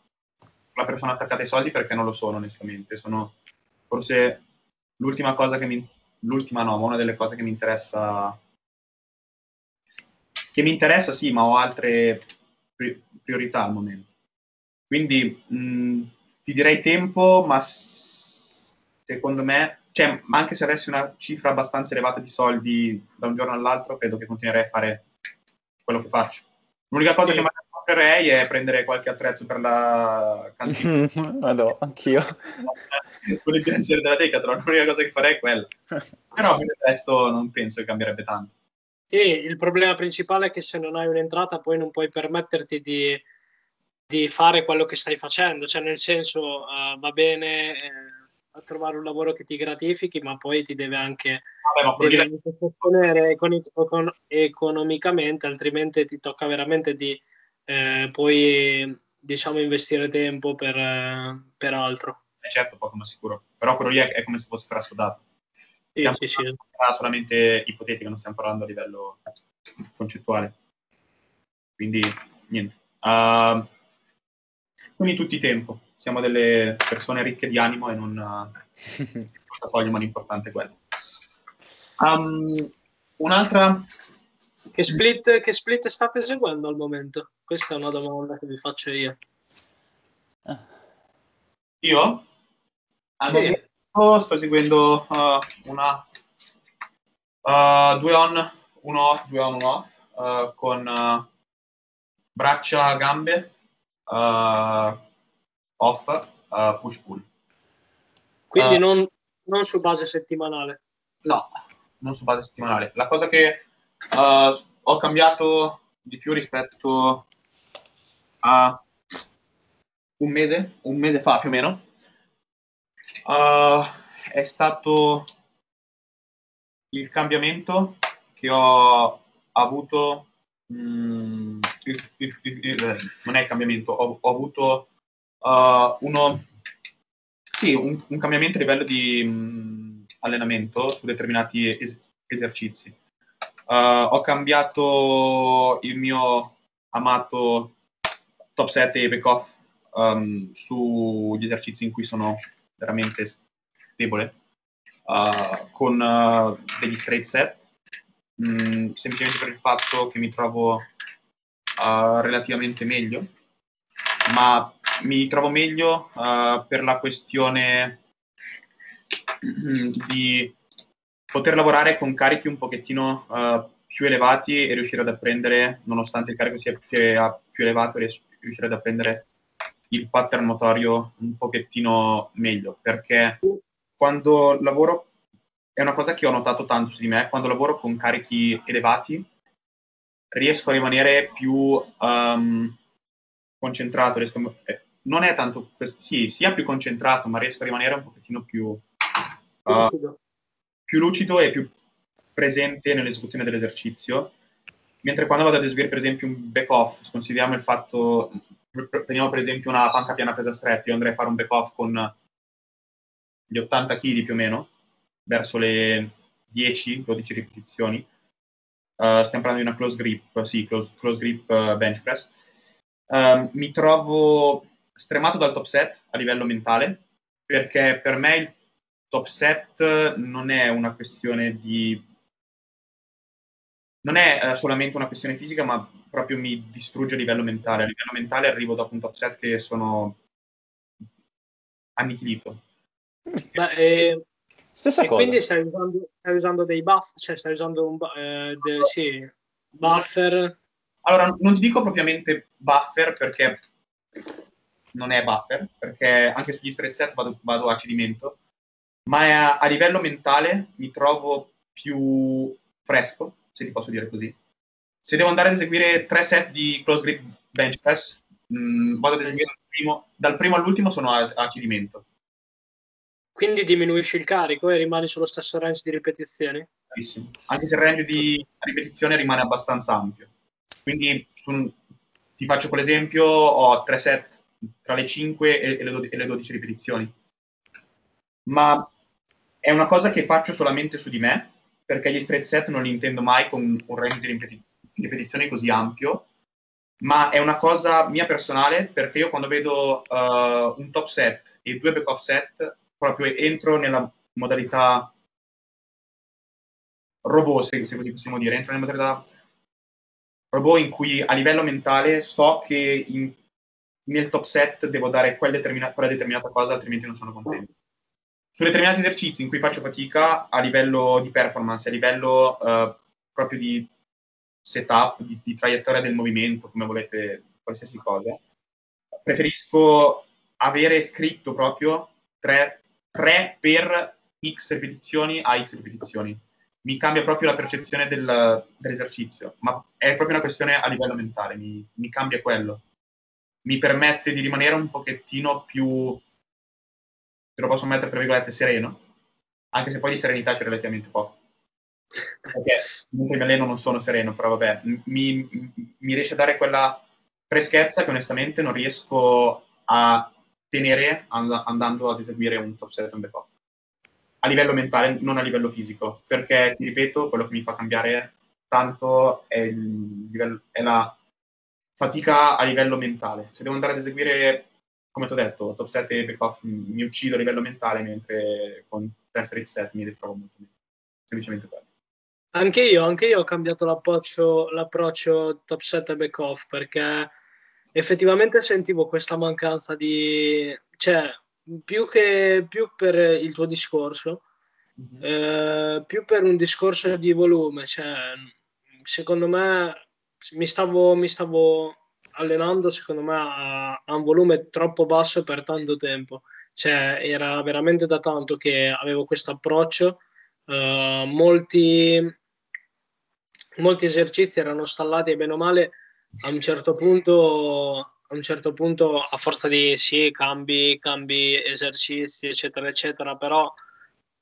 Speaker 1: la persona attaccata ai soldi perché non lo sono onestamente, sono forse l'ultima cosa che mi l'ultima no, ma una delle cose che mi interessa che mi interessa sì, ma ho altre priorità al momento. Quindi mh, ti direi tempo, ma secondo me, cioè, ma anche se avessi una cifra abbastanza elevata di soldi da un giorno all'altro, credo che continuerei a fare quello che faccio. L'unica cosa sì. che magari farei è prendere qualche attrezzo per la
Speaker 3: cantina. (laughs) Vado, anch'io.
Speaker 1: Con il bilanciere della Decathlon, l'unica cosa che farei è quella. (laughs) Però per il resto non penso che cambierebbe tanto.
Speaker 2: E il problema principale è che se non hai un'entrata poi non puoi permetterti di, di fare quello che stai facendo, cioè nel senso uh, va bene eh, a trovare un lavoro che ti gratifichi, ma poi ti deve anche, Vabbè, deve anche sostenere econ- econ- economicamente, altrimenti ti tocca veramente di eh, poi diciamo investire tempo per, eh, per altro.
Speaker 1: Eh certo, poco ma sicuro, però quello lì è, è come se fosse trassodato.
Speaker 2: Sì, sì, sì.
Speaker 1: solamente ipotetica, non stiamo parlando a livello concettuale. Quindi, niente. Uh, quindi tutti tempo. Siamo delle persone ricche di animo e non uh, (laughs) il portafoglio, ma l'importante è quello. Um, un'altra...
Speaker 2: Che split, che split state eseguendo al momento? Questa è una domanda che vi faccio io.
Speaker 1: Io? Al sì. momento sto seguendo uh, una uh, due on, uno off, due on, uno off uh, con uh, braccia, gambe, uh, off, uh, push pull.
Speaker 2: Quindi non, non, su base settimanale?
Speaker 1: No, non su base settimanale. La cosa che ho cambiato di più rispetto a un mese, un mese fa più o meno, Uh, è stato il cambiamento che ho avuto. Mm, non è il cambiamento, ho, ho avuto uh, uno. Sì, un, un, cambiamento a livello di mh, mm, allenamento su determinati es- esercizi. Uh, ho cambiato il mio amato top set e back off um, sugli esercizi in cui sono veramente debole, uh, con uh, degli straight set, mh, mm, semplicemente per il fatto che mi trovo uh, relativamente meglio, ma mi trovo meglio per la questione mm, di poter lavorare con carichi un pochettino più elevati e riuscire ad apprendere, nonostante il carico sia più elevato, riuscire ad apprendere il pattern motorio un pochettino meglio, perché quando lavoro, è una cosa che ho notato tanto su di me, quando lavoro con carichi elevati riesco a rimanere più um, concentrato, riesco a, eh, non è tanto, sì, sia più concentrato, ma riesco a rimanere un pochettino più, uh, più lucido e più presente nell'esecuzione dell'esercizio mentre quando vado ad eseguire per esempio un back off, consideriamo il fatto, prendiamo per esempio una panca piana pesa stretta, io andrei a fare un back off con gli 80 kg più o meno, verso le 10-12 ripetizioni. Uh, stiamo parlando di una close grip, sì, close, close grip uh, bench press. Uh, mi trovo stremato dal top set a livello mentale, perché per me il top set non è una questione di non è eh, solamente una questione fisica, ma proprio mi distrugge a livello mentale. A livello mentale arrivo dopo un top set che sono annichilito.
Speaker 2: Beh, eh, Stessa cosa. quindi stai usando, stai usando, dei buff, cioè stai usando un eh, de, sì, buffer.
Speaker 1: Allora, non ti dico propriamente buffer perché non è buffer, perché anche sugli straight set vado, vado a cedimento, ma a, a livello mentale mi trovo più fresco, se ti posso dire così. Se devo andare ad eseguire tre set di close grip bench press, mh, mm, vado ad eseguire il primo, dal primo all'ultimo sono a, a cedimento.
Speaker 2: Quindi diminuisci il carico e rimani sullo stesso range di ripetizioni?
Speaker 1: Bellissimo. Anche se il range di ripetizione rimane abbastanza ampio. Quindi su, ti faccio quell'esempio, ho tre set tra le 5 e, le, e le 12 ripetizioni. Ma è una cosa che faccio solamente su di me, perché gli straight set non li intendo mai con un range di ripeti- ripetizioni così ampio, ma è una cosa mia personale perché io quando vedo uh, un top set e due back off set proprio entro nella modalità robot, se, così possiamo dire, entro nella modalità robot in cui a livello mentale so che in, nel top set devo dare quella, determina- quella determinata cosa, altrimenti non sono contento su determinati esercizi in cui faccio fatica a livello di performance, a livello uh, proprio di setup, di, di, traiettoria del movimento, come volete qualsiasi cosa, preferisco avere scritto proprio 3, 3 per x ripetizioni a x ripetizioni. Mi cambia proprio la percezione del, dell'esercizio, ma è proprio una questione a livello mentale, mi, mi cambia quello. Mi permette di rimanere un pochettino più, se lo posso mettere tra virgolette, sereno, anche se poi di serenità c'è relativamente poco. Perché mentre mi alleno non sono sereno, però vabbè, mi, mi riesce a dare quella freschezza che onestamente non riesco a tenere and- andando ad eseguire un top set un back a livello mentale, non a livello fisico, perché ti ripeto, quello che mi fa cambiare tanto è, livello, è la fatica a livello mentale. Se devo andare ad eseguire, come ti ho detto, top set e back off mi uccido a livello mentale, mentre con 3 straight set mi ritrovo molto meglio. Semplicemente quello.
Speaker 2: Anche io, anche io ho cambiato l'approccio, l'approccio top set e back off perché effettivamente sentivo questa mancanza di... cioè, più che più per il tuo discorso, mm-hmm. eh, più per un discorso di volume, cioè, secondo me mi stavo, mi stavo allenando secondo me a, a, un volume troppo basso per tanto tempo, cioè era veramente da tanto che avevo questo approccio, eh, molti, molti esercizi erano stallati e bene o male a un certo punto a un certo punto a forza di sì, cambi, cambi esercizi, eccetera, eccetera, però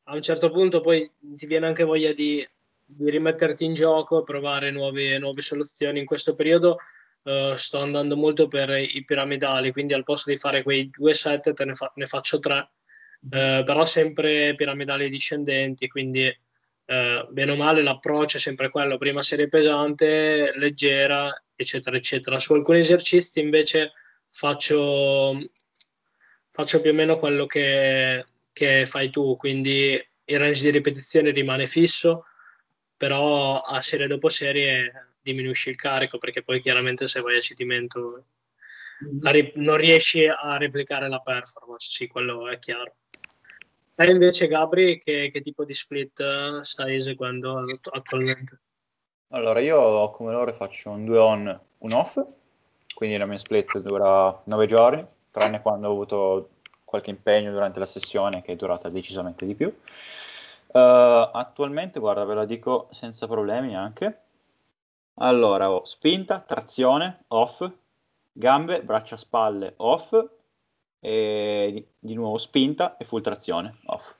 Speaker 2: a un certo punto poi ti viene anche voglia di, di rimetterti in gioco provare nuove, nuove, soluzioni. In questo periodo uh, sto andando molto per i piramidali, quindi al posto di fare quei due set ne, fa, ne faccio tre, uh, però sempre piramidali discendenti, quindi uh, bene o male l'approccio è sempre quello, prima serie pesante, leggera eccetera, eccetera. Su alcuni esercizi invece faccio, faccio più o meno quello che, che fai tu, quindi il range di ripetizione rimane fisso, però a serie dopo serie diminuisci il carico perché poi chiaramente se vai a cedimento ri- non riesci a replicare la performance, sì, quello è chiaro. E invece Gabri, che, che tipo di split stai eseguendo attualmente?
Speaker 3: Allora, io come loro faccio un 2 on, un off, quindi la mia split dura 9 giorni, tranne quando ho avuto qualche impegno durante la sessione che è durata decisamente di più. Uh, attualmente, guarda, ve la dico senza problemi anche. Allora, ho spinta, trazione, off, gambe, braccia, spalle, off, e di, nuovo spinta e full trazione, off.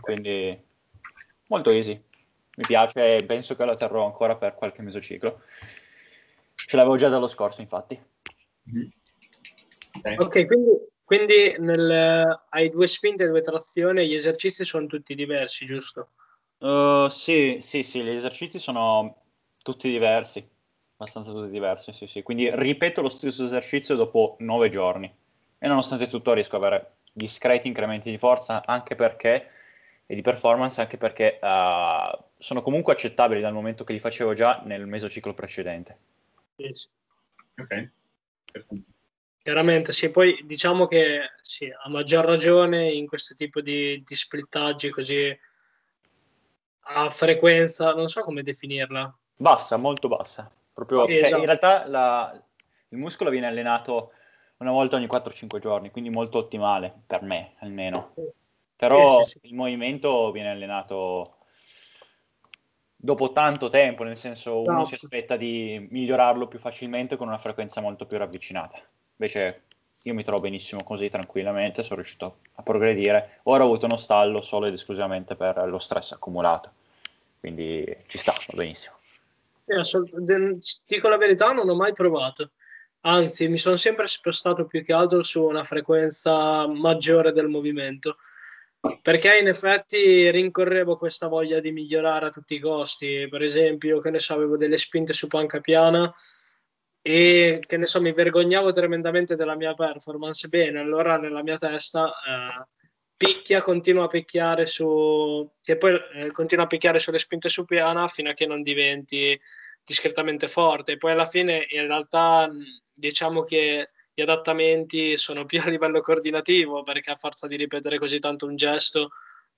Speaker 3: Quindi molto easy mi piace e penso che la terrò ancora per qualche mesociclo. Ce l'avevo già dallo scorso, infatti.
Speaker 2: Mm-hmm. Okay. ok, quindi, quindi nel, hai due spinte e due trazioni, gli esercizi sono tutti diversi, giusto?
Speaker 3: Uh, sì, sì, sì, gli esercizi sono tutti diversi, abbastanza tutti diversi, sì, sì. Quindi ripeto lo stesso esercizio dopo nove giorni e nonostante tutto riesco ad avere discreti incrementi di forza anche perché e di performance anche perché uh, sono comunque accettabili dal momento che li facevo già nel mesociclo precedente.
Speaker 2: Yes. Ok. Chiaramente, sì, poi diciamo che sì, a maggior ragione in questo tipo di, di splittaggi così a frequenza, non so come definirla.
Speaker 3: Bassa, molto bassa. Proprio, sì, cioè, esatto. In realtà la, il muscolo viene allenato una volta ogni 4-5 giorni, quindi molto ottimale per me almeno. Però sì, sì, sì. il movimento viene allenato dopo tanto tempo, nel senso uno no. si aspetta di migliorarlo più facilmente con una frequenza molto più ravvicinata. Invece io mi trovo benissimo così, tranquillamente, sono riuscito a progredire. Ora ho avuto uno stallo solo ed esclusivamente per lo stress accumulato, quindi ci sta, va benissimo.
Speaker 2: Eh, dico la verità, non ho mai provato. Anzi, mi sono sempre spostato più che altro su una frequenza maggiore del movimento perché in effetti rincorrevo questa voglia di migliorare a tutti i costi. Per esempio, che ne so, avevo delle spinte su panca piana e che ne so, mi vergognavo tremendamente della mia performance. Bene, allora nella mia testa eh, picchia, continua a picchiare su che poi eh, continua a picchiare sulle spinte su piana fino a che non diventi discretamente forte. Poi alla fine in realtà diciamo che gli adattamenti sono più a livello coordinativo perché a forza di ripetere così tanto un gesto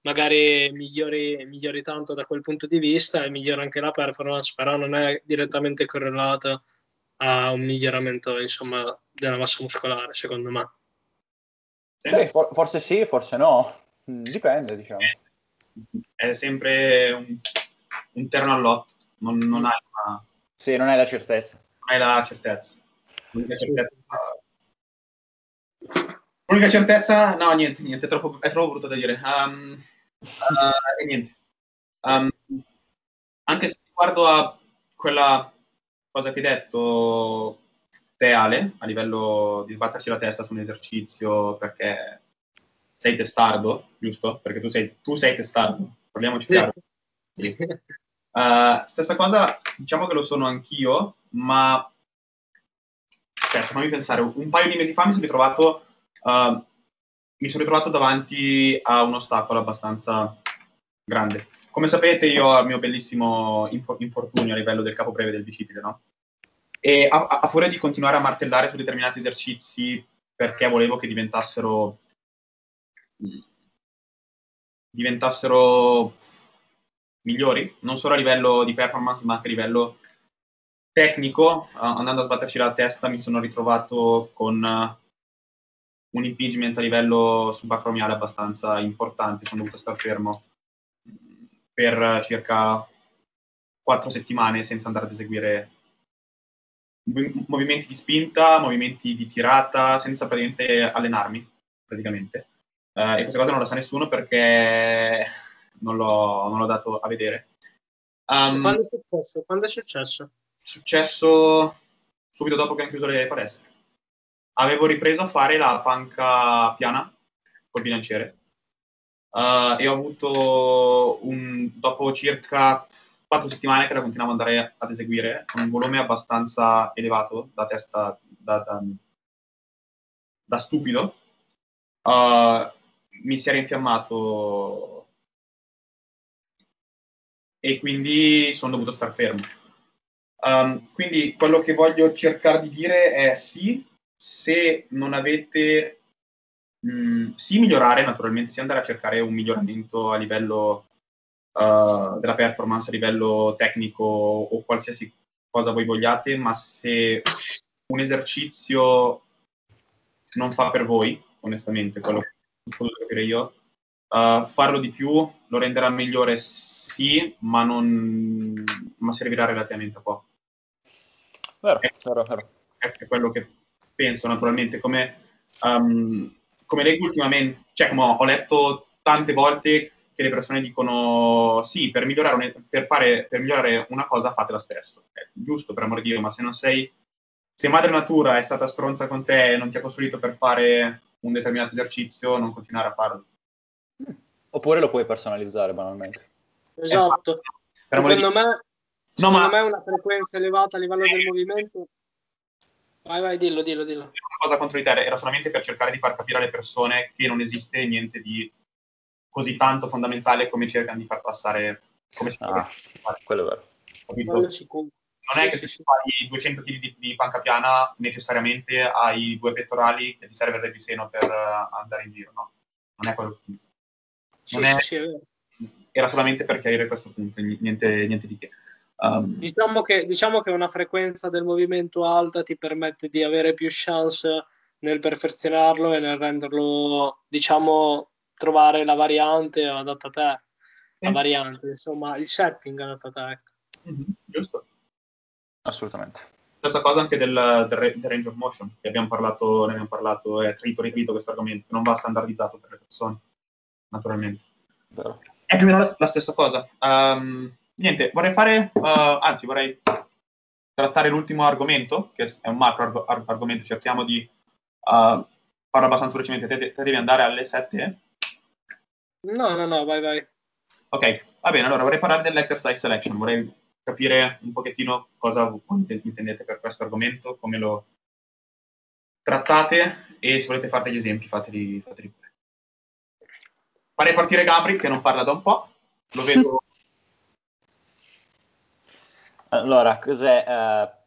Speaker 2: magari migliori, migliori tanto da quel punto di vista e migliora anche la performance, però non è direttamente correlata a un miglioramento insomma, della massa muscolare, secondo me.
Speaker 3: Sì, for- forse sì, forse no, mm, dipende, diciamo.
Speaker 1: È sempre un, un terno all'otto, non, non hai una...
Speaker 3: Sì, non hai la certezza.
Speaker 1: Non hai la certezza. L'unica certezza... L'unica certezza... No, niente, niente, è troppo, è troppo brutto da dire. Um, uh, e niente. Um, anche se guardo a quella cosa che hai detto te Ale, a livello di sbatterci la testa su un esercizio perché sei testardo, giusto? Perché tu sei, tu sei testardo, parliamoci chiaro. Sì. Uh, stessa cosa, diciamo che lo sono anch'io, ma cioè, fammi pensare, un paio di mesi fa mi sono ritrovato, uh, mi sono ritrovato davanti a un ostacolo abbastanza grande. Come sapete, io ho il mio bellissimo infortunio a livello del capo breve del bicipite, no? E a, a, furia di continuare a martellare su determinati esercizi perché volevo che diventassero diventassero migliori, non solo a livello di performance, ma anche a livello tecnico, andando a sbatterci la testa mi sono ritrovato con un impingement a livello subacromiale abbastanza importante, sono dovuto stare fermo per circa quattro settimane senza andare ad eseguire movimenti di spinta, movimenti di tirata, senza praticamente allenarmi, praticamente. Uh, e questa cosa non la sa nessuno perché non l'ho, non l'ho dato a vedere.
Speaker 2: Um, Quando è successo? Quando è successo?
Speaker 1: Successo subito dopo che hanno chiuso le palestre. Avevo ripreso a fare la panca piana col bilanciere uh, e ho avuto un, dopo circa quattro settimane che la continuavo ad andare ad eseguire con un volume abbastanza elevato da testa da, da, da stupido. Uh, mi si era infiammato e quindi sono dovuto star fermo. Um, quindi quello che voglio cercare di dire è sì se non avete mh, sì migliorare naturalmente, sì andare a cercare un miglioramento a livello uh, della performance, a livello tecnico o qualsiasi cosa voi vogliate, ma se un esercizio non fa per voi, onestamente, quello che posso capire io, uh, farlo di più lo renderà migliore sì, ma, non, ma servirà relativamente a poco.
Speaker 3: Vero, vero, vero.
Speaker 1: È quello che penso naturalmente, come um, come leggo ultimamente, cioè come ho, ho, letto tante volte che le persone dicono sì, per migliorare, un, per fare, per migliorare una cosa fatela spesso. È giusto, per amor di Dio, ma se non sei, se madre natura è stata stronza con te e non ti ha costruito per fare un determinato esercizio, non continuare a farlo.
Speaker 3: Oppure lo puoi personalizzare banalmente.
Speaker 2: Esatto. Secondo me, no, secondo ma... me una frequenza elevata a livello del movimento Vai, vai, dillo, dillo, dillo. Una
Speaker 1: cosa contro di te era solamente per cercare di far capire alle persone che non esiste niente di così tanto fondamentale come cercano di far passare come si
Speaker 3: ah, quello è vero.
Speaker 1: Quello non è che se sì. fai 200 kg di, di, panca piana necessariamente hai due pettorali e ti serve il reggiseno per uh, andare in giro, no? Non è quello che...
Speaker 2: Non sì, è... Sì, è
Speaker 1: era solamente per chiarire questo punto, niente, niente di che.
Speaker 2: Um, diciamo, che, diciamo, che, una frequenza del movimento alta ti permette di avere più chance nel perfezionarlo e nel renderlo, diciamo, trovare la variante adatta a te. La variante, insomma, il setting adatto a te. Ecco.
Speaker 1: Mm-hmm, giusto.
Speaker 3: Assolutamente.
Speaker 1: Stessa cosa anche del, del, del, range of motion, che abbiamo parlato, ne abbiamo parlato, è trito ritrito questo argomento, che non va standardizzato per le persone, naturalmente.
Speaker 3: Vero.
Speaker 1: È più o meno la, la stessa cosa. Um, niente, vorrei fare, uh, anzi vorrei trattare l'ultimo argomento, che è un macro arg- argomento, cerchiamo di uh, farlo abbastanza velocemente. Te, te, devi andare alle 7?
Speaker 2: No, no, no, vai, vai.
Speaker 1: Ok, va bene, allora vorrei parlare dell'exercise selection, vorrei capire un pochettino cosa intendete per questo argomento, come lo trattate e se volete fare degli esempi fateli, fateli pure. Farei partire Gabri che non parla da un po', lo vedo (laughs)
Speaker 3: allora, cos'è? Eh,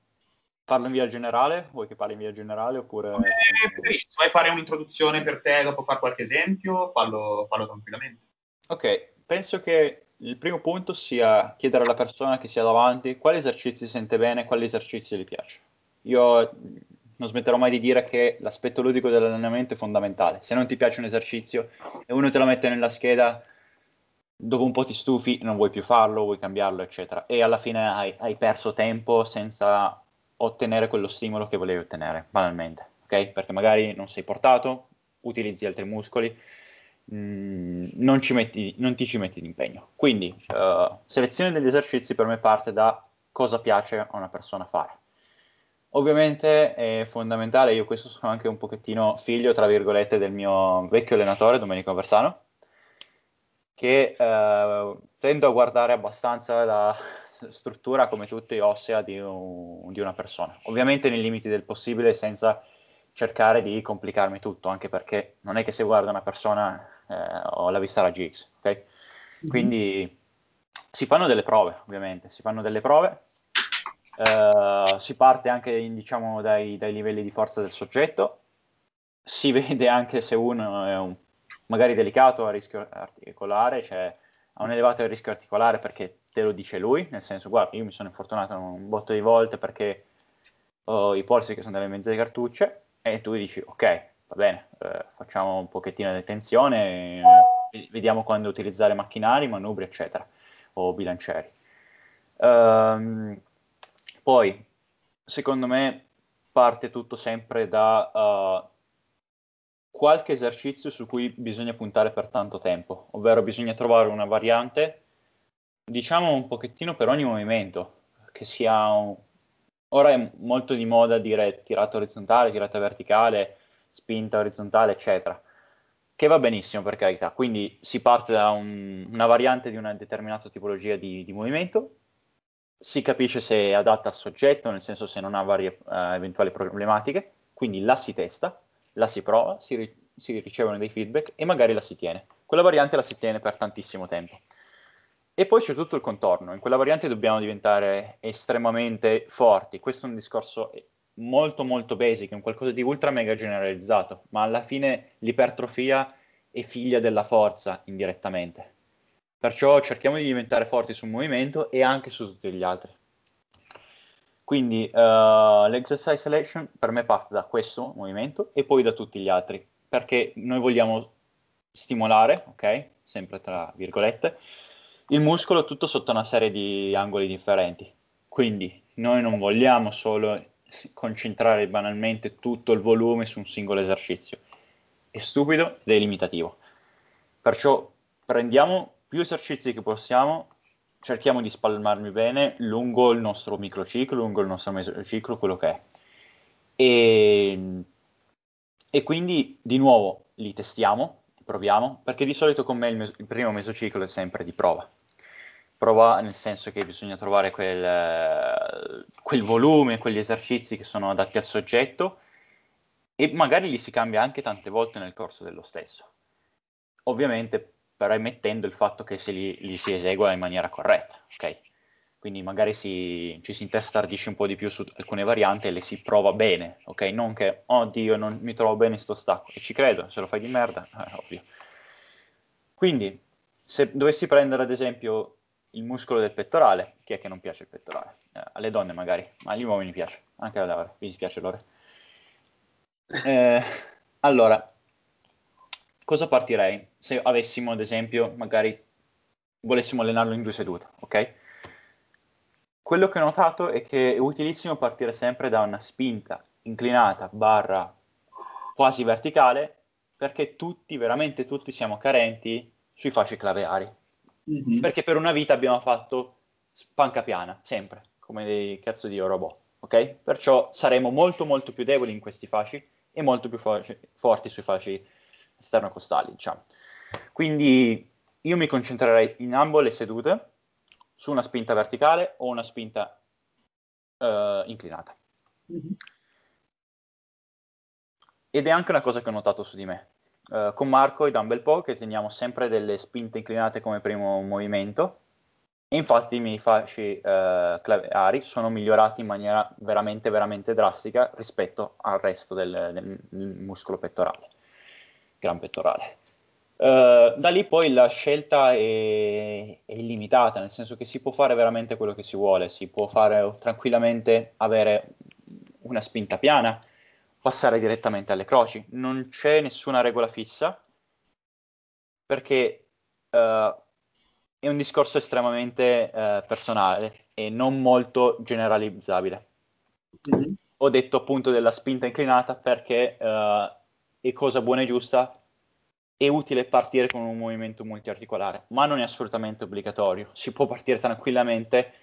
Speaker 3: parlo in via generale? Vuoi che parli in via generale oppure...
Speaker 1: Preferisci, se vuoi fare un'introduzione per te dopo fare qualche esempio, fallo, fallo tranquillamente.
Speaker 3: Ok, penso che il primo punto sia chiedere alla persona che sia davanti quali esercizi sente bene, quali esercizi gli piace. io non smetterò mai di dire che l'aspetto ludico dell'allenamento è fondamentale. Se non ti piace un esercizio e uno te lo mette nella scheda, dopo un po' ti stufi, non vuoi più farlo, vuoi cambiarlo, eccetera. E alla fine hai, hai perso tempo senza ottenere quello stimolo che volevi ottenere, banalmente. Ok? Perché magari non sei portato, utilizzi altri muscoli, mh, mm, non, metti, non, ti ci metti d'impegno. Quindi, uh, selezione degli esercizi per me parte da cosa piace a una persona fare. Ovviamente è fondamentale, io questo sono anche un pochettino figlio, tra virgolette, del mio vecchio allenatore, Domenico Versano, che eh, tendo a guardare abbastanza la struttura come tutte ossea di, un, di, una persona. Ovviamente nei limiti del possibile, senza cercare di complicarmi tutto, anche perché non è che se guardo una persona eh, ho la vista alla GX, ok? Mm-hmm. Quindi si fanno delle prove, ovviamente, si fanno delle prove Uh, si parte anche diciamo, dai, dai, livelli di forza del soggetto, si (laughs) vede anche se uno è un, magari delicato a rischio articolare, cioè ha un elevato rischio articolare perché te lo dice lui, nel senso guarda io mi sono infortunato un botto di volte perché ho i polsi che sono delle mezze cartucce e tu dici ok, va bene, eh, facciamo un pochettino di tensione, eh, vediamo quando utilizzare macchinari, manubri eccetera o bilancieri. Um, poi, secondo me, parte tutto sempre da uh, qualche esercizio su cui bisogna puntare per tanto tempo, ovvero bisogna trovare una variante, diciamo un pochettino per ogni movimento, che sia un... ora è molto di moda dire tirata orizzontale, tirata verticale, spinta orizzontale, eccetera, che va benissimo per carità, quindi si parte da un, una variante di una determinata tipologia di, di movimento si capisce se è adatta al soggetto, nel senso se non ha varie uh, eventuali problematiche, quindi la si testa, la si prova, si, ri- si, ricevono dei feedback e magari la si tiene. Quella variante la si tiene per tantissimo tempo. E poi c'è tutto il contorno, in quella variante dobbiamo diventare estremamente forti, questo è un discorso molto molto basic, è un qualcosa di ultra mega generalizzato, ma alla fine l'ipertrofia è figlia della forza indirettamente Perciò cerchiamo di diventare forti sul movimento e anche su tutti gli altri. Quindi uh, l'exercise selection per me parte da questo movimento e poi da tutti gli altri, perché noi vogliamo stimolare, ok? Sempre tra virgolette, il muscolo tutto sotto una serie di angoli differenti. Quindi noi non vogliamo solo concentrare banalmente tutto il volume su un singolo esercizio. È stupido ed è limitativo. Perciò prendiamo più esercizi che possiamo, cerchiamo di spalmarmi bene lungo il nostro microciclo, lungo il nostro mesociclo, quello che è. E, e quindi di nuovo li testiamo, proviamo, perché di solito con me il, mes- il primo mesociclo è sempre di prova. Prova nel senso che bisogna trovare quel, quel volume, quegli esercizi che sono adatti al soggetto e magari li si cambia anche tante volte nel corso dello stesso. Ovviamente premettendo il fatto che se li, li, si esegua in maniera corretta, ok? Quindi magari si, ci si intestardisce un po' di più su alcune varianti e le si prova bene, ok? Non che, oddio, non mi trovo bene in sto stacco, e ci credo, se lo fai di merda, è (laughs) ovvio. Quindi, se dovessi prendere ad esempio il muscolo del pettorale, chi è che non piace il pettorale? Eh, alle donne magari, ma agli uomini piace, anche a Laura, mi dispiace Lore. Eh, allora, cosa partirei se avessimo, ad esempio, magari volessimo allenarlo in due sedute, ok? Quello che ho notato è che è utilissimo partire sempre da una spinta inclinata barra quasi verticale perché tutti, veramente tutti siamo carenti sui fasci claveari. Mm-hmm. Perché per una vita abbiamo fatto panca piana, sempre, come dei cazzo di robot, ok? Perciò saremo molto molto più deboli in questi fasci e molto più fo- forti sui fasci esterno-costali, diciamo. Quindi io mi concentrerei in ambo le sedute su una spinta verticale o una spinta uh, inclinata. Mm-hmm. Ed è anche una cosa che ho notato su di me. Uh, con Marco e Dumbbell Po che teniamo sempre delle spinte inclinate come primo movimento e infatti i miei fasci uh, claviari sono migliorati in maniera veramente veramente drastica rispetto al resto del, del muscolo pettorale gran pettorale. Uh, da lì poi la scelta è, è, illimitata, nel senso che si può fare veramente quello che si vuole, si può fare tranquillamente avere una spinta piana, passare direttamente alle croci. Non c'è nessuna regola fissa perché uh, è un discorso estremamente uh, personale e non molto generalizzabile. Mm-hmm. Ho detto appunto della spinta inclinata perché è cosa buona e giusta, è utile partire con un movimento multiarticolare, ma non è assolutamente obbligatorio. Si può partire tranquillamente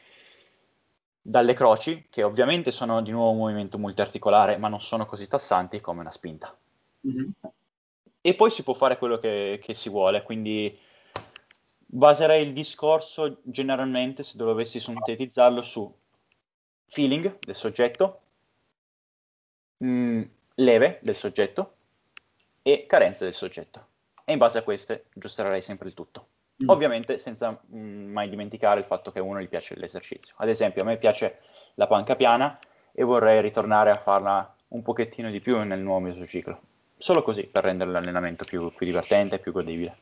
Speaker 3: dalle croci, che ovviamente sono di nuovo un movimento multiarticolare, ma non sono così tassanti come una spinta. Mm-hmm. E poi si può fare quello che, che, si vuole, quindi baserei il discorso generalmente, se dovessi sintetizzarlo, su feeling del soggetto, mh, mm, leve del soggetto e carenze del soggetto. E in base a queste aggiusterei sempre il tutto. Mm. Ovviamente senza mh, mm, mai dimenticare il fatto che a uno gli piace l'esercizio. Ad esempio, a me piace la panca piana e vorrei ritornare a farla un pochettino di più nel nuovo mesociclo. Solo così per rendere l'allenamento più, più divertente e più godibile.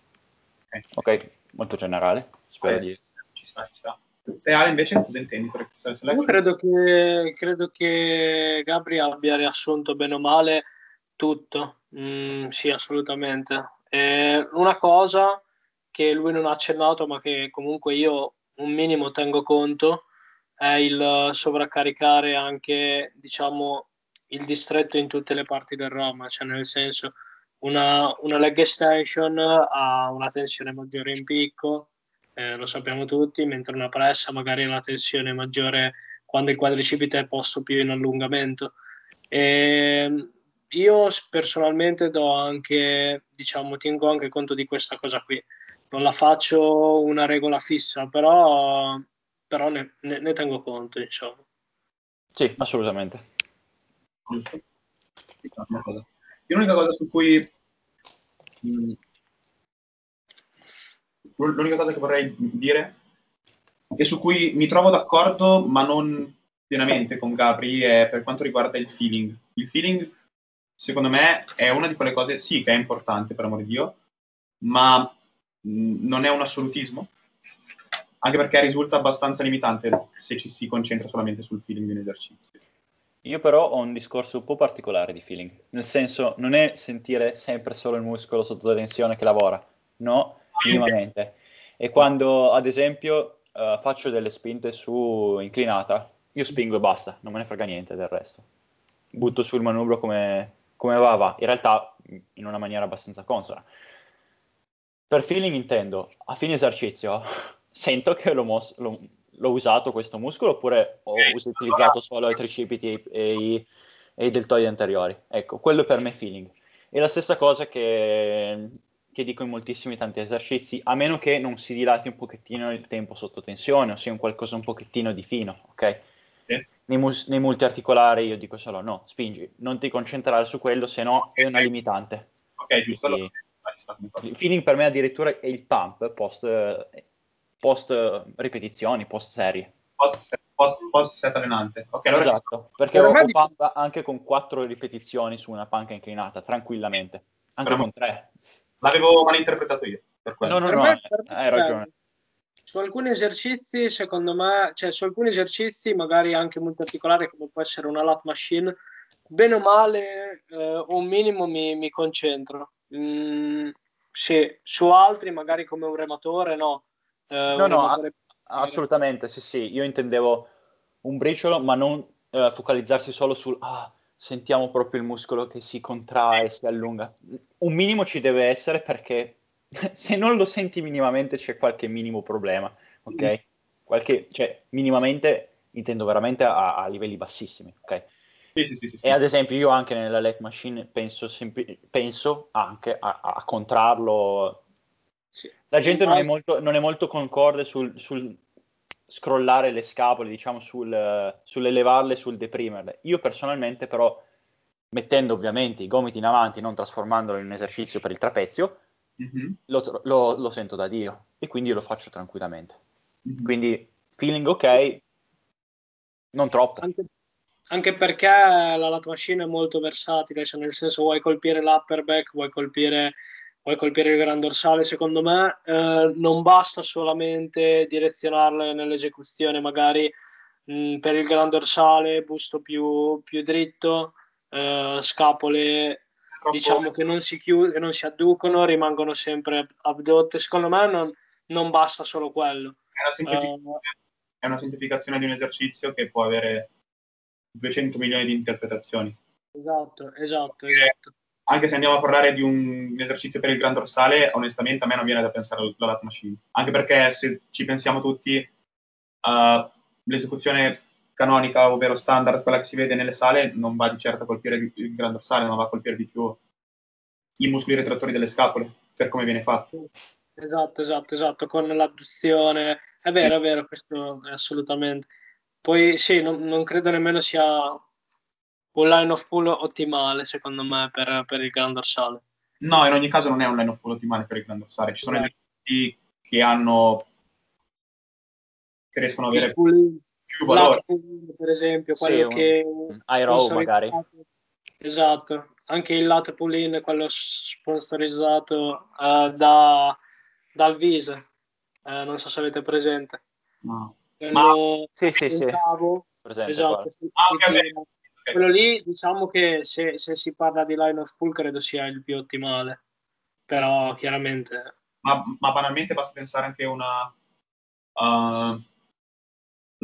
Speaker 3: Okay. ok, molto generale. Spero eh, di...
Speaker 1: Ci sta, ci sta. E Ale invece cosa intendi per
Speaker 2: questa Io credo che, credo che Gabri abbia riassunto bene o male tutto. Mm, sì, assolutamente. E una cosa che lui non ha accennato, ma che comunque io un minimo tengo conto, è il sovraccaricare anche, diciamo, il distretto in tutte le parti del Roma, cioè nel senso una, una leg extension ha una tensione maggiore in picco, eh, lo sappiamo tutti, mentre una pressa magari ha una tensione maggiore quando il quadricipite è posto più in allungamento. E io personalmente do anche, diciamo, tengo anche conto di questa cosa qui non la faccio una regola fissa, però, però ne, ne, ne, tengo conto, insomma.
Speaker 3: Sì, assolutamente.
Speaker 1: Giusto. Io l'unica cosa su cui... Mm, l'unica cosa che vorrei dire e su cui mi trovo d'accordo, ma non pienamente con Gabri, è per quanto riguarda il feeling. Il feeling, secondo me, è una di quelle cose, sì, che è importante, per amore di Dio, ma non è un assolutismo, anche perché risulta abbastanza limitante se ci si concentra solamente sul feeling di un esercizio.
Speaker 3: Io però ho un discorso un po' particolare di feeling, nel senso non è sentire sempre solo il muscolo sotto tensione che lavora, no, minimamente. E quando ad esempio uh, faccio delle spinte su inclinata, io spingo e basta, non me ne frega niente del resto. Butto sul manubrio come, come va, va, in realtà in una maniera abbastanza consona. Per feeling intendo, a fine esercizio, (laughs) sento che l'ho, mos- l'ho, l'ho usato questo muscolo oppure ho utilizzato solo i tricipiti e i, e i deltoidi anteriori. Ecco, quello per me è feeling. E la stessa cosa che, che dico in moltissimi tanti esercizi, a meno che non si dilati un pochettino il tempo sotto tensione, o sia un qualcosa un pochettino di fino, ok? Sì. Nei, mus- nei multiarticolari io dico solo no, spingi, non ti concentrare su quello, se no è una limitante.
Speaker 1: Ok, giusto. Quindi,
Speaker 3: il feeling per me addirittura è il pump post, post ripetizioni, post serie.
Speaker 1: Post, post, post set allenante.
Speaker 3: Okay, allora esatto, perché per ho di... pump anche con quattro ripetizioni su una panca inclinata, tranquillamente. Anche per con tre.
Speaker 1: L'avevo malinterpretato io. Per
Speaker 3: no, no, no, me, hai ragione.
Speaker 2: Su alcuni esercizi, secondo me, cioè su alcuni esercizi, magari anche molto particolari, come può essere una lat machine, bene o male, eh, un minimo mi, mi concentro. Mm, sì, su altri, magari come un rematore, no.
Speaker 3: Eh, no, no, rematore... assolutamente, sì, sì. Io intendevo un briciolo, ma non eh, focalizzarsi solo sul ah, sentiamo proprio il muscolo che si contrae, si allunga. Un minimo ci deve essere perché (laughs) se non lo senti minimamente c'è qualche minimo problema, ok? Mm. Qualche, cioè, minimamente intendo veramente a, a livelli bassissimi, ok?
Speaker 1: Sì, sì, sì,
Speaker 3: e ad esempio io anche nella Lake Machine penso, sempl- penso anche a, a contrarlo. La gente non è, molto, non è molto concorde sul, sul, scrollare le scapole, diciamo, sul, sull'elevarle, sul deprimerle. Io personalmente però, mettendo ovviamente i gomiti in avanti, non trasformandolo in un esercizio per il trapezio, mm-hmm. lo, lo, lo, sento da Dio e quindi lo faccio tranquillamente. Mm-hmm. Quindi feeling ok, non troppo.
Speaker 2: Anche, anche perché la lat machine è molto versatile, cioè nel senso vuoi colpire l'upper back, vuoi colpire, vuoi colpire il gran dorsale, secondo me eh, non basta solamente direzionarle nell'esecuzione magari mh, per il gran dorsale, busto più, più dritto, eh, scapole. Diciamo che non si chiudono, non si adducono, rimangono sempre abdotte. Secondo me non, non basta solo quello.
Speaker 1: È una, semplificazione, uh, è una semplificazione di un esercizio che può avere 200 milioni di interpretazioni.
Speaker 2: Esatto, esatto, esatto.
Speaker 1: Anche se andiamo a parlare di un esercizio per il gran dorsale, onestamente a me non viene da pensare alla lat machine. Anche perché se ci pensiamo tutti, uh, l'esecuzione canonica, ovvero standard, quella che si vede nelle sale, non va di certo a colpire il gran dorsale, non va a colpire di più i muscoli retrattori delle scapole, per come viene fatto.
Speaker 2: Esatto, esatto, esatto, con l'adduzione. È vero, è vero, questo è assolutamente. Poi sì, non, non credo nemmeno sia un line of pull ottimale, secondo me, per, per, il gran dorsale.
Speaker 1: No, in ogni caso non è un line of pull ottimale per il gran dorsale. Ci sono esercizi che hanno che riescono ad avere più valore.
Speaker 2: Pull, per esempio, quello
Speaker 3: sì,
Speaker 2: che...
Speaker 3: Irow magari.
Speaker 2: Esatto, anche il latte pull-in, quello sponsorizzato uh, da, dal Vise, uh, non so se avete presente.
Speaker 1: No.
Speaker 3: Ma... Sì, sì, sì.
Speaker 2: Presente, esatto, ah, okay, quello lì diciamo che se, se, si parla di line of pull credo sia il più ottimale però chiaramente
Speaker 1: ma, ma banalmente basta pensare anche a una uh,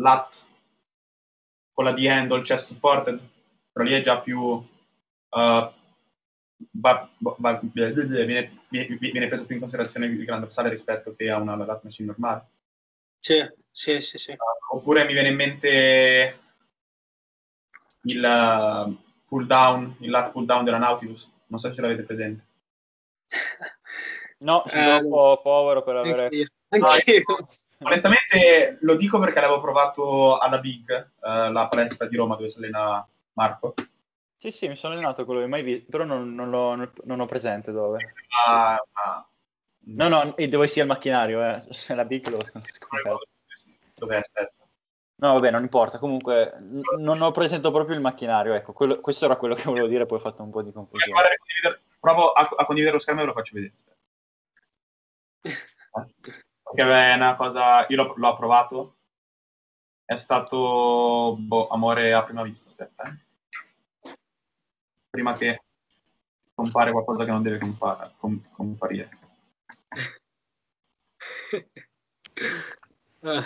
Speaker 1: lat con la D-handle chest supported però lì è già più uh, va, va, viene, viene, preso più in considerazione il gran dorsale rispetto che a una lat machine normale
Speaker 2: sì, sì, sì, sì.
Speaker 1: Uh, oppure mi viene in mente il uh, pull down, il lat pull down della Nautilus. Non so se ce l'avete presente. (laughs)
Speaker 3: No, sono eh, un po' povero per avere...
Speaker 2: Anch'io. Anch'io.
Speaker 1: Onestamente lo dico perché l'avevo provato alla Big, uh, la palestra di Roma dove si allena Marco.
Speaker 3: Sì, sì, mi sono allenato quello che mai visto, però non, non, lo, non, ho presente dove.
Speaker 1: Ah, ah.
Speaker 3: No, no, dove sia il macchinario, eh. la Big lo
Speaker 1: scoperto. Dove aspetta?
Speaker 3: No, vabbè, non importa. Comunque, n- non ho presentato proprio il macchinario. Ecco, quello, questo era quello che volevo dire, poi ho fatto un po' di confusione.
Speaker 1: Guarda, provo a, a, condividere lo schermo e ve lo faccio vedere. (laughs) Perché è una cosa. Io l'ho, l'ho provato. È stato boh, amore a prima vista. Aspetta, eh. Prima che compare qualcosa che non deve compare, com- comparire. (laughs) uh.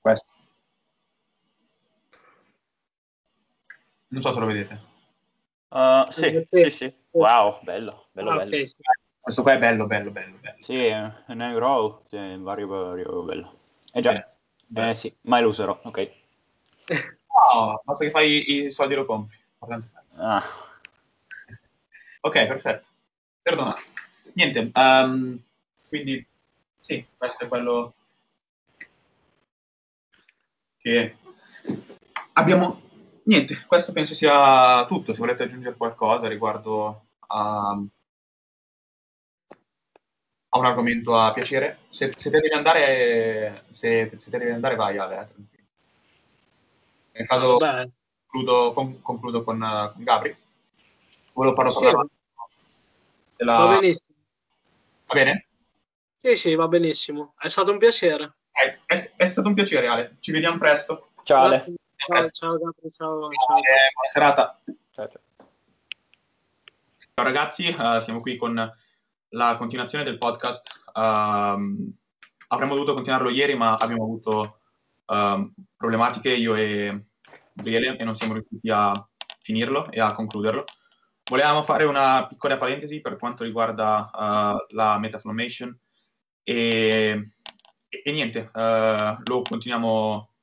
Speaker 1: Questo. Non so se lo vedete.
Speaker 3: Uh, sì, sì, sì. Wow, bello, bello, ah, bello.
Speaker 1: Questo qua è bello, bello, bello. bello.
Speaker 3: Sì, è un euro, è vario, vario, bello. Eh già, eh, sì, mai lo userò, ok. (laughs)
Speaker 1: No, basta che fai i soldi lo compri.
Speaker 3: Ah.
Speaker 1: Ok, perfetto. Perdonate. Niente, um, quindi sì, questo è quello che abbiamo. Niente, questo penso sia tutto. Se volete aggiungere qualcosa riguardo a, a un argomento a piacere, se, se te devi andare, se, se te devi andare, vai Ale. Eh, Nel caso concludo, con, concludo con, con, Gabri. Volevo farlo sì. parlare
Speaker 2: della... Va benissimo.
Speaker 1: Va bene?
Speaker 2: Sì, sì, va benissimo. È stato un piacere.
Speaker 1: È, è, è stato un piacere, Ale. Ci vediamo presto.
Speaker 3: Ciao, Ale.
Speaker 2: Ciao, ciao, ciao, ciao, ciao.
Speaker 1: Eh, buona serata. Ciao, ciao. Ciao ragazzi, uh, siamo qui con la continuazione del podcast. Uh, avremmo dovuto continuarlo ieri, ma abbiamo avuto uh, problematiche io e Gabriele e non siamo riusciti a finirlo e a concluderlo. Volevamo fare una piccola parentesi per quanto riguarda uh, la metaflomation e, e niente, uh, lo, continuiamo,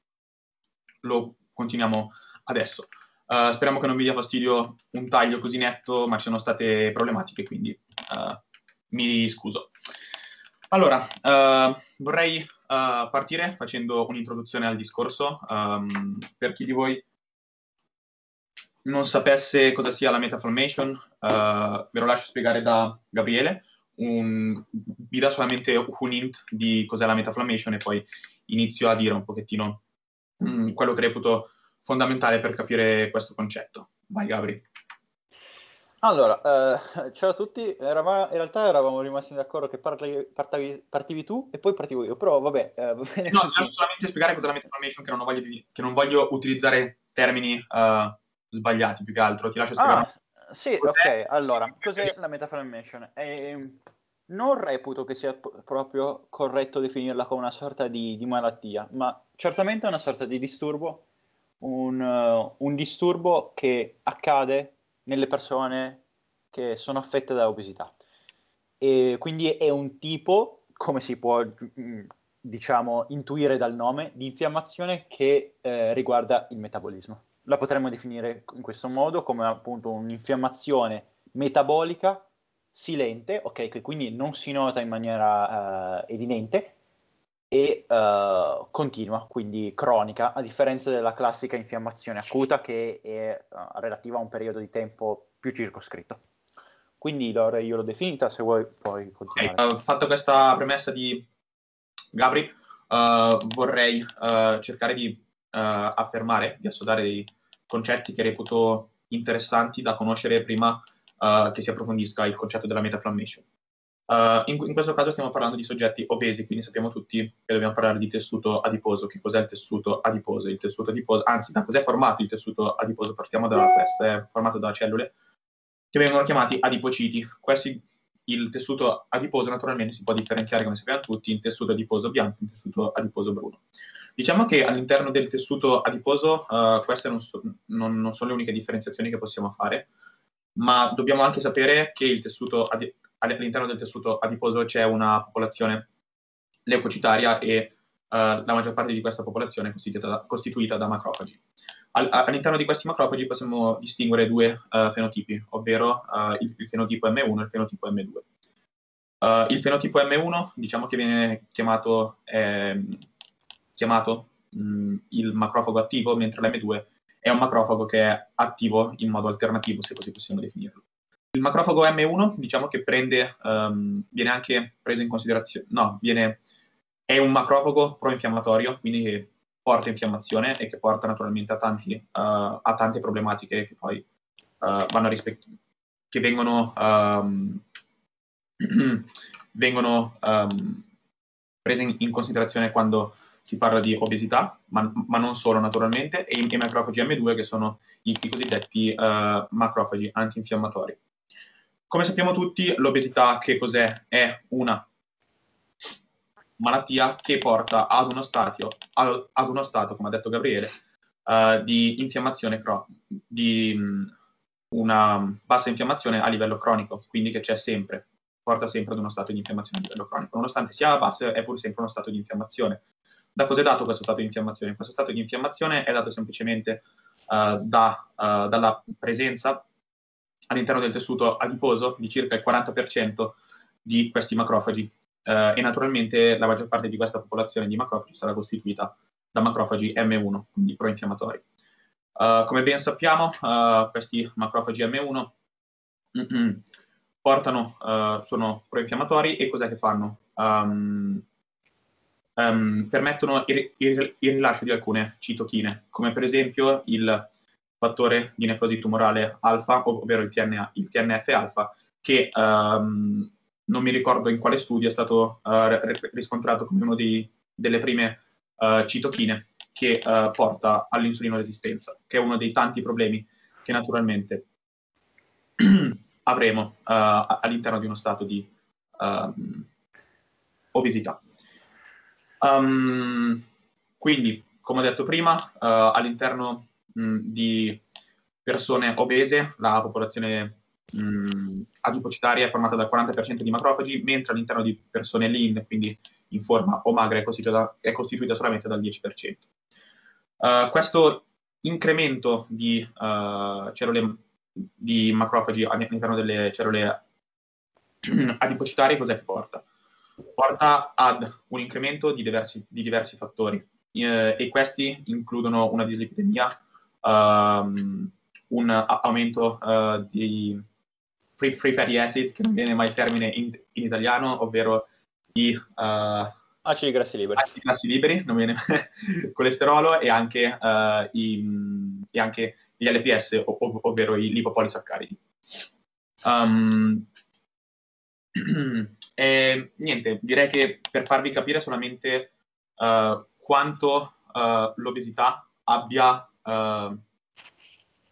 Speaker 1: lo continuiamo adesso. Uh, speriamo che non vi dia fastidio un taglio così netto, ma ci sono state problematiche, quindi uh, mi scuso. Allora, vorrei partire facendo un'introduzione al discorso. Um, per chi di voi non sapesse cosa sia la metaflomation, ve lo lascio spiegare da Gabriele un, vi dà solamente un hint di cos'è la metaflammation e poi inizio a dire un pochettino mm, quello che reputo fondamentale per capire questo concetto. Vai Gabri.
Speaker 3: Allora, eh, ciao a tutti, Erava, in realtà eravamo rimasti d'accordo che parli, partavi, partivi tu e poi partivo io, però vabbè. Eh, va
Speaker 1: bene no, devo solamente spiegare cos'è la metaformation, che non voglio, che non voglio utilizzare termini uh, sbagliati più che altro, ti lascio spiegare.
Speaker 3: Ah, sì, cos'è? ok, allora, cos'è la metaformation? Eh, non reputo che sia p- proprio corretto definirla come una sorta di, di, malattia, ma certamente è una sorta di disturbo, un, uh, un disturbo che accade nelle persone che sono affette da obesità. E quindi è un tipo, come si può mm, diciamo intuire dal nome, di infiammazione che eh, riguarda il metabolismo. La potremmo definire in questo modo come appunto un'infiammazione metabolica silente, ok, che quindi non si nota in maniera uh, evidente e uh, continua, quindi cronica, a differenza della classica infiammazione acuta che è uh, relativa a un periodo di tempo più circoscritto. Quindi Lore, io l'ho definita, se vuoi puoi continuare.
Speaker 1: Okay, fatto questa premessa di Gabri, vorrei cercare di affermare, di assodare dei concetti che reputo interessanti da conoscere prima uh, che si approfondisca il concetto della metaflammation. Uh, in, in, questo caso stiamo parlando di soggetti obesi, quindi sappiamo tutti che dobbiamo parlare di tessuto adiposo. Che cos'è il tessuto adiposo? Il tessuto adiposo, anzi, da cos'è formato il tessuto adiposo? Partiamo da questo, è formato da cellule che vengono chiamati adipociti. Questi, il tessuto adiposo naturalmente si può differenziare, come sappiamo tutti, in tessuto adiposo bianco e in tessuto adiposo bruno. Diciamo che all'interno del tessuto adiposo uh, queste non, so, non, non sono le uniche differenziazioni che possiamo fare ma dobbiamo anche sapere che adi- all'interno del tessuto adiposo c'è una popolazione leucocitaria e uh, la maggior parte di questa popolazione è costituita da, costituita da macrofagi. All- all'interno di questi macrofagi possiamo distinguere due uh, fenotipi, ovvero uh, il, il, fenotipo M1 e il fenotipo M2. il fenotipo M1 diciamo che viene chiamato, eh, chiamato mh, il macrofago attivo, mentre l'M2 è un macrofago che è attivo in modo alternativo, se così possiamo definirlo. Il macrofago M1, diciamo che prende, um, viene anche preso in considerazione, no, viene, è un macrofago pro-infiammatorio, quindi che porta infiammazione e che porta naturalmente a, tanti, uh, a tante problematiche che poi uh, vanno rispecchiare, che vengono, um, (clears throat) vengono um, prese in, in considerazione quando si parla di obesità, ma, ma non solo naturalmente, e i, i macrofagi M2 che sono i, i cosiddetti uh, macrofagi antinfiammatori. Come sappiamo tutti, l'obesità che cos'è? È una malattia che porta ad uno, stadio, ad, ad uno stato, come ha detto Gabriele, uh, di infiammazione, cro- di um, una bassa infiammazione a livello cronico, quindi che c'è sempre, porta sempre ad uno stato di infiammazione a livello cronico. Nonostante sia basso, è pur sempre uno stato di infiammazione. Da cosa è dato questo stato di infiammazione? Questo stato di infiammazione è dato semplicemente uh, da, uh, dalla presenza all'interno del tessuto adiposo di circa il 40% di questi macrofagi uh, e naturalmente la maggior parte di questa popolazione di macrofagi sarà costituita da macrofagi M1, quindi proinfiammatori. come ben sappiamo, questi macrofagi M1 mm-mm, portano, sono proinfiammatori e cos'è che fanno? Um, um, permettono il, il, il, rilascio di alcune citochine, come per esempio il fattore di necrosi tumorale alfa, ovvero il, TNA, il TNF-alfa, che um, non mi ricordo in quale studio è stato uh, riscontrato come una delle prime uh, citochine che uh, porta all'insulino resistenza, che è uno dei tanti problemi che naturalmente (clears throat) avremo all'interno di uno stato di ehm, obesità. Um, quindi, come ho detto prima, all'interno mh, di persone obese la popolazione mh, adipocitaria è formata dal 40% di macrofagi, mentre all'interno di persone lean, quindi in forma o magra, è costituita, è costituita solamente dal 10%. Uh, eh, questo incremento di uh, cellule di macrofagi all'interno delle cellule (clears throat) adipocitarie cos'è che porta? porta ad un incremento di diversi, di diversi fattori eh, e questi includono una dislipidemia, um, un aumento uh, di free, free, fatty acid, che non viene mai il termine in, in italiano, ovvero di uh,
Speaker 3: acidi grassi liberi,
Speaker 1: acidi grassi liberi non viene (laughs) colesterolo e anche, uh, i, e anche gli LPS, ov- ovvero i lipopolisaccaridi. Um, (clears throat) e, niente, direi che per farvi capire solamente uh, quanto uh, l'obesità abbia uh,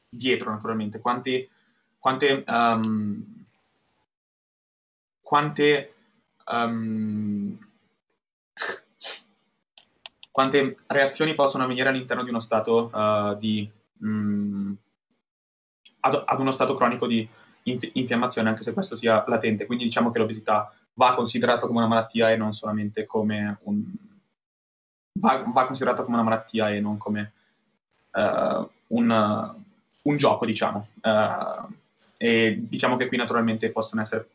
Speaker 1: dietro, naturalmente, quanti, quante, um, quante, um, quante, reazioni possono avvenire all'interno di uno stato di... Um, ad, ad, uno stato cronico di inf- infiammazione, anche se questo sia latente. Quindi diciamo che l'obesità va considerata come una malattia e non solamente come un... va, va considerata come una malattia e non come uh, un, un, gioco, diciamo. Uh, e diciamo che qui naturalmente possono essere...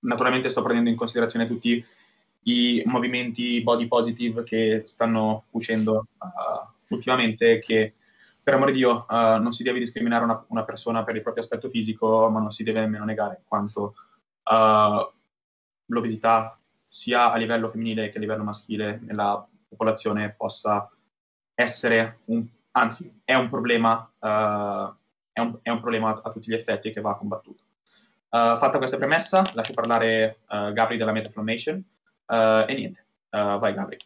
Speaker 1: Naturalmente sto prendendo in considerazione tutti i movimenti body positive che stanno uscendo uh, ultimamente che per amore di Dio, non si deve discriminare una, una, persona per il proprio aspetto fisico, ma non si deve nemmeno negare quanto l'obesità, sia a livello femminile che a livello maschile, nella popolazione possa essere un, anzi, è un problema, uh, è, un, è un problema a tutti gli effetti che va combattuto. fatta questa premessa, lascio parlare Gabri della Metaflammation e niente, vai Gabri.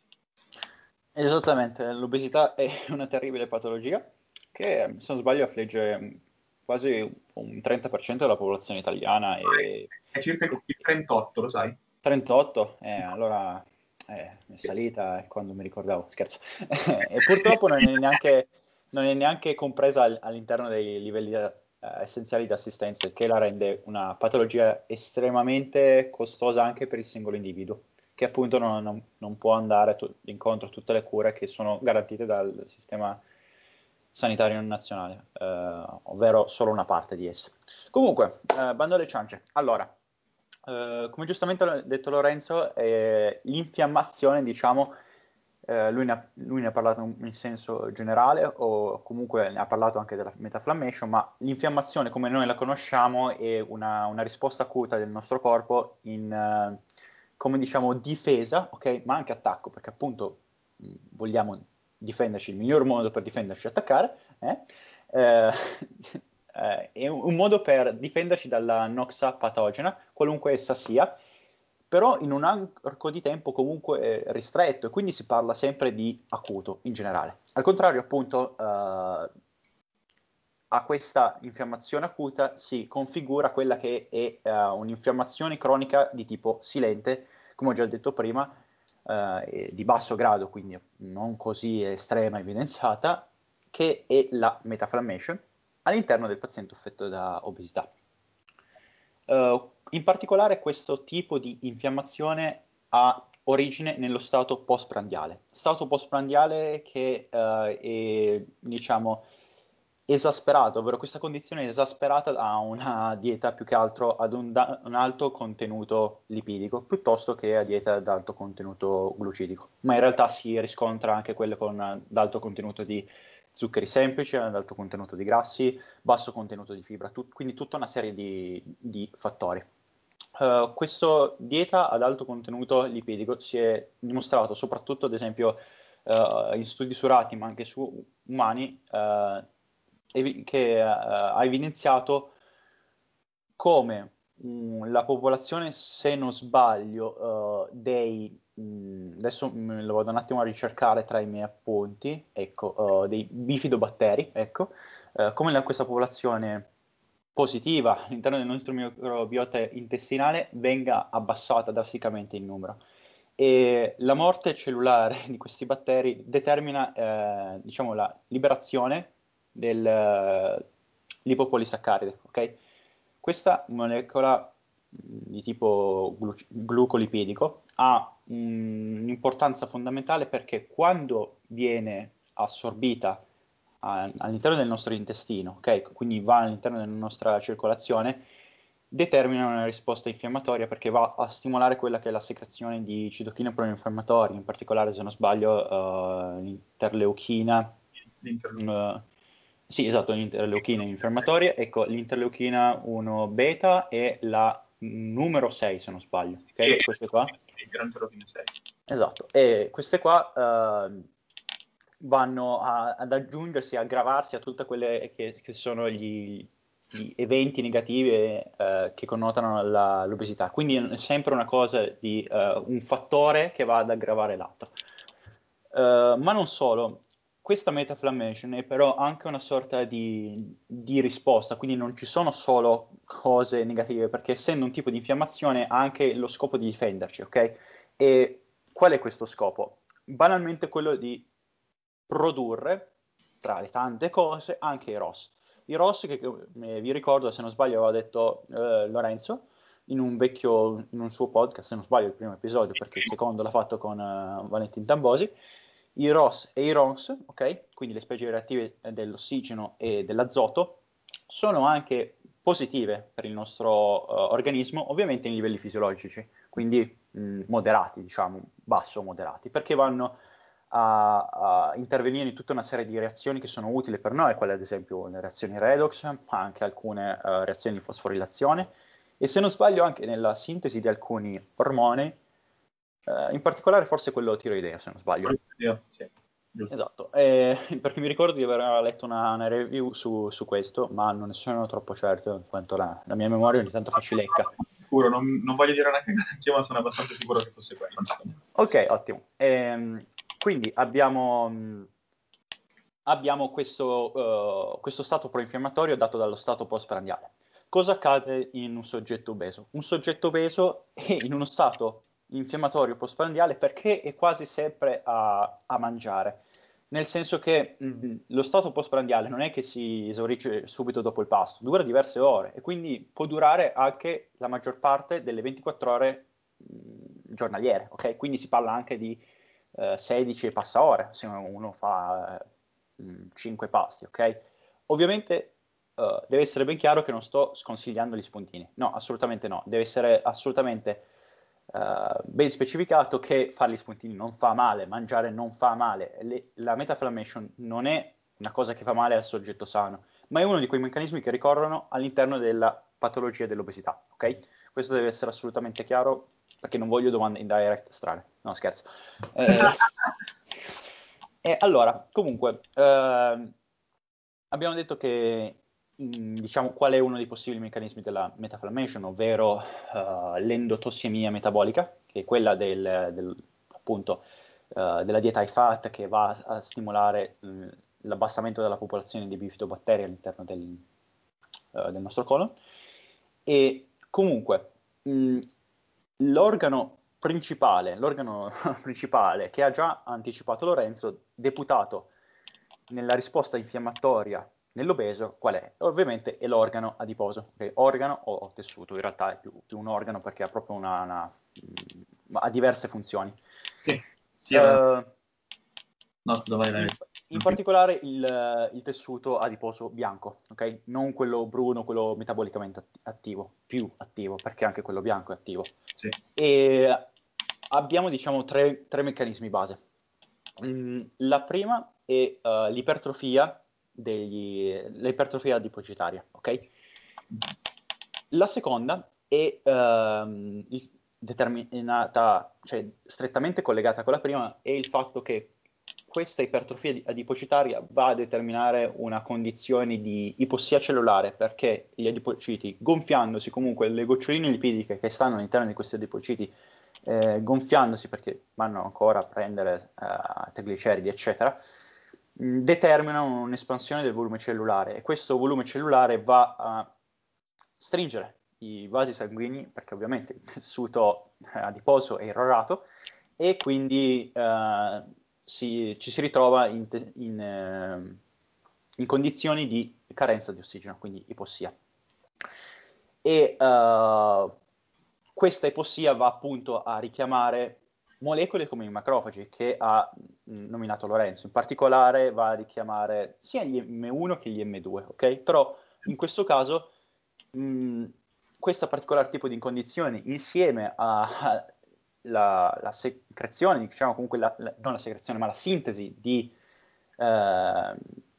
Speaker 3: Esattamente, l'obesità è (laughs) una terribile patologia che se non sbaglio affligge quasi un 30% della popolazione italiana. E...
Speaker 1: È circa il 38, lo sai?
Speaker 3: 38? Eh, allora eh, è salita quando mi ricordavo, scherzo. (laughs) e purtroppo non è neanche, non è neanche compresa all'interno dei livelli eh, essenziali di assistenza, il che la rende una patologia estremamente costosa anche per il singolo individuo, che appunto non, non, non può andare to- incontro a tutte le cure che sono garantite dal sistema sanitario nazionale, eh, ovvero solo una parte di esse. Comunque, eh, bando alle ciance. Allora, eh, come giustamente ha detto Lorenzo, eh, l'infiammazione, diciamo, eh, lui ne, ha, lui, ne ha, parlato in senso generale o comunque ne ha parlato anche della metaflammation, ma l'infiammazione come noi la conosciamo è una, una risposta acuta del nostro corpo in, eh, come diciamo, difesa, ok? Ma anche attacco, perché appunto vogliamo difenderci, il miglior modo per difenderci è attaccare, eh? Eh, (laughs) eh, è un modo per difenderci dalla noxa patogena, qualunque essa sia, però in un arco di tempo comunque ristretto e quindi si parla sempre di acuto in generale. Al contrario, appunto, eh, a questa infiammazione acuta si configura quella che è uh, un'infiammazione cronica di tipo silente, come ho già detto prima, eh, di basso grado, quindi non così estrema evidenziata, che è la metaflammation all'interno del paziente affetto da obesità. Uh, in particolare questo tipo di infiammazione ha origine nello stato postprandiale. Stato postprandiale che uh, è, diciamo, esasperato, ovvero questa condizione è esasperata da una dieta più che altro ad un, da, un, alto contenuto lipidico piuttosto che a dieta ad alto contenuto glucidico, ma in realtà si riscontra anche quelle con ad alto contenuto di zuccheri semplici, ad alto contenuto di grassi, basso contenuto di fibra, tut, quindi tutta una serie di, di fattori. Uh, questa dieta ad alto contenuto lipidico si è dimostrato soprattutto ad esempio uh, in studi su rati ma anche su umani uh, che uh, ha evidenziato come mm, la popolazione, se non sbaglio, uh, dei mm, adesso mh, lo vado un attimo a ricercare tra i miei appunti, ecco, uh, dei bifidobatteri, ecco, come la, questa popolazione positiva all'interno del nostro microbiota intestinale venga abbassata drasticamente in numero. E la morte cellulare (laughs) di questi batteri determina eh, diciamo, la liberazione dell'ipopolisaccaride, uh, ok? Questa molecola di tipo glu- glucolipidico ha un'importanza fondamentale perché quando viene assorbita a, all'interno del nostro intestino, ok? Quindi va all'interno della nostra circolazione, determina una risposta infiammatoria perché va a stimolare quella che è la secrezione di citochine pro-infiammatori, in particolare se non sbaglio uh, l'interleuchina, uh, sì, esatto, l'interleuchina infiammatoria. Ecco, l'interleuchina 1 beta è la numero 6, se non sbaglio. Ok, sì, queste qua. Sì, l'interleuchina 6. Esatto, e queste qua uh, vanno a, ad aggiungersi, a aggravarsi a tutte quelle che, che sono gli, di eventi negativi eh, che connotano la, l'obesità. Quindi è sempre una cosa di uh, un fattore che va ad aggravare l'altro. Uh, ma non solo, questa metaflammation è però anche una sorta di, di, risposta, quindi non ci sono solo cose negative, perché essendo un tipo di infiammazione ha anche lo scopo di difenderci, ok? E qual è questo scopo? Banalmente quello di produrre, tra le tante cose, anche i ROS. I ROS che, eh, vi ricordo, se non sbaglio, aveva detto eh, Lorenzo in un vecchio, in un suo podcast, se non sbaglio il primo episodio, perché il secondo l'ha fatto con uh, Valentin Tambosi, i ROS e i RONS, ok? Quindi le specie reattive dell'ossigeno e dell'azoto, sono anche positive per il nostro uh, organismo, ovviamente in livelli fisiologici, quindi mh, moderati, diciamo, basso moderati, perché vanno a, a, intervenire in tutta una serie di reazioni che sono utili per noi, quelle ad esempio le reazioni redox, ma anche alcune uh, reazioni di fosforilazione e se non sbaglio anche nella sintesi di alcuni ormoni Uh, in particolare forse quello tiroideo, se non sbaglio. Sì, esatto, eh, (laughs) perché mi ricordo di aver letto una, una review su, su, questo, ma non ne sono troppo certo, in quanto la, la mia memoria ogni tanto facilecca.
Speaker 1: Sicuro, non, non voglio dire neanche (laughs) che ma sono abbastanza sicuro che fosse quello.
Speaker 3: Ok, ottimo. Ehm, quindi abbiamo, abbiamo questo, uh, questo stato proinfiammatorio dato dallo stato postprandiale. Cosa accade in un soggetto obeso? Un soggetto obeso è in uno stato infiammatorio postprandiale perché è quasi sempre a, a mangiare. Nel senso che mh, lo stato postprandiale non è che si esaurisce subito dopo il pasto, dura diverse ore e quindi può durare anche la maggior parte delle 24 ore mh, giornaliere, ok? Quindi si parla anche di eh, 16 e passa ore se uno fa eh, 5 pasti, ok? Ovviamente Uh, deve essere ben chiaro che non sto sconsigliando gli spuntini. No, assolutamente no. Deve essere assolutamente uh, ben specificato che fare gli spuntini non fa male, mangiare non fa male. Le, la metaflammation non è una cosa che fa male al soggetto sano, ma è uno di quei meccanismi che ricorrono all'interno della patologia dell'obesità. Ok? Questo deve essere assolutamente chiaro perché non voglio domande in direct strane. No, scherzo. Eh, (laughs) eh, allora, comunque, eh, abbiamo detto che diciamo, qual è uno dei possibili meccanismi della metaflammation, ovvero uh, l'endotossemia metabolica, che è quella del, del, appunto, uh, della dieta high fat che va a, stimolare mh, l'abbassamento della popolazione di bifidobatteri all'interno del, uh, del nostro colon. E comunque, mh, l'organo principale, l'organo (laughs) principale che ha già anticipato Lorenzo, deputato nella risposta infiammatoria Nell'obeso qual è? Ovviamente è l'organo adiposo, okay? organo o, tessuto, in realtà è più, più, un organo perché ha proprio una, una mh, ha diverse funzioni.
Speaker 1: Sì, sì, uh, no, vai.
Speaker 3: In, in particolare il, il, tessuto adiposo bianco, ok? Non quello bruno, quello metabolicamente attivo, più attivo, perché anche quello bianco è attivo.
Speaker 1: Sì.
Speaker 3: E abbiamo, diciamo, tre, tre meccanismi base. Mm, la prima è uh, l'ipertrofia degli, l'ipertrofia adipocitaria, ok? La seconda è uh, determinata, cioè strettamente collegata con la prima, è il fatto che questa ipertrofia adipocitaria va a determinare una condizione di ipossia cellulare perché gli adipociti, gonfiandosi comunque, le goccioline lipidiche che stanno all'interno di questi adipociti, eh, gonfiandosi perché vanno ancora a prendere uh, trigliceridi, eccetera, determinano un'espansione del volume cellulare e questo volume cellulare va a stringere i vasi sanguigni perché ovviamente il tessuto adiposo è irrorato e quindi eh, si, ci si ritrova in, in, eh, in, condizioni di carenza di ossigeno, quindi ipossia. E uh, questa ipossia va appunto a richiamare molecole come i macrofagi che ha mm, nominato Lorenzo, in particolare va a richiamare sia gli M1 che gli M2, ok? Però in questo caso mh, mm, questo particolare tipo di condizioni insieme alla la secrezione, diciamo comunque la, la, non la secrezione ma la sintesi di eh,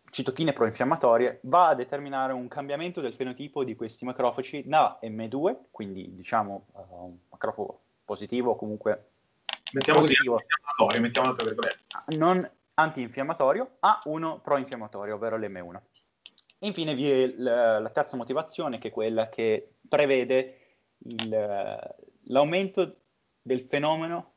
Speaker 3: citochine proinfiammatorie va a determinare un cambiamento del fenotipo di questi macrofagi da M2, quindi diciamo uh, un macrofago positivo o comunque
Speaker 1: mettiamo positivo. Antinfiammatorio, mettiamolo tra virgolette.
Speaker 3: Non antinfiammatorio, a uno proinfiammatorio, ovvero l'M1. E infine vi è la, la terza motivazione, che è quella che prevede il, l'aumento del fenomeno,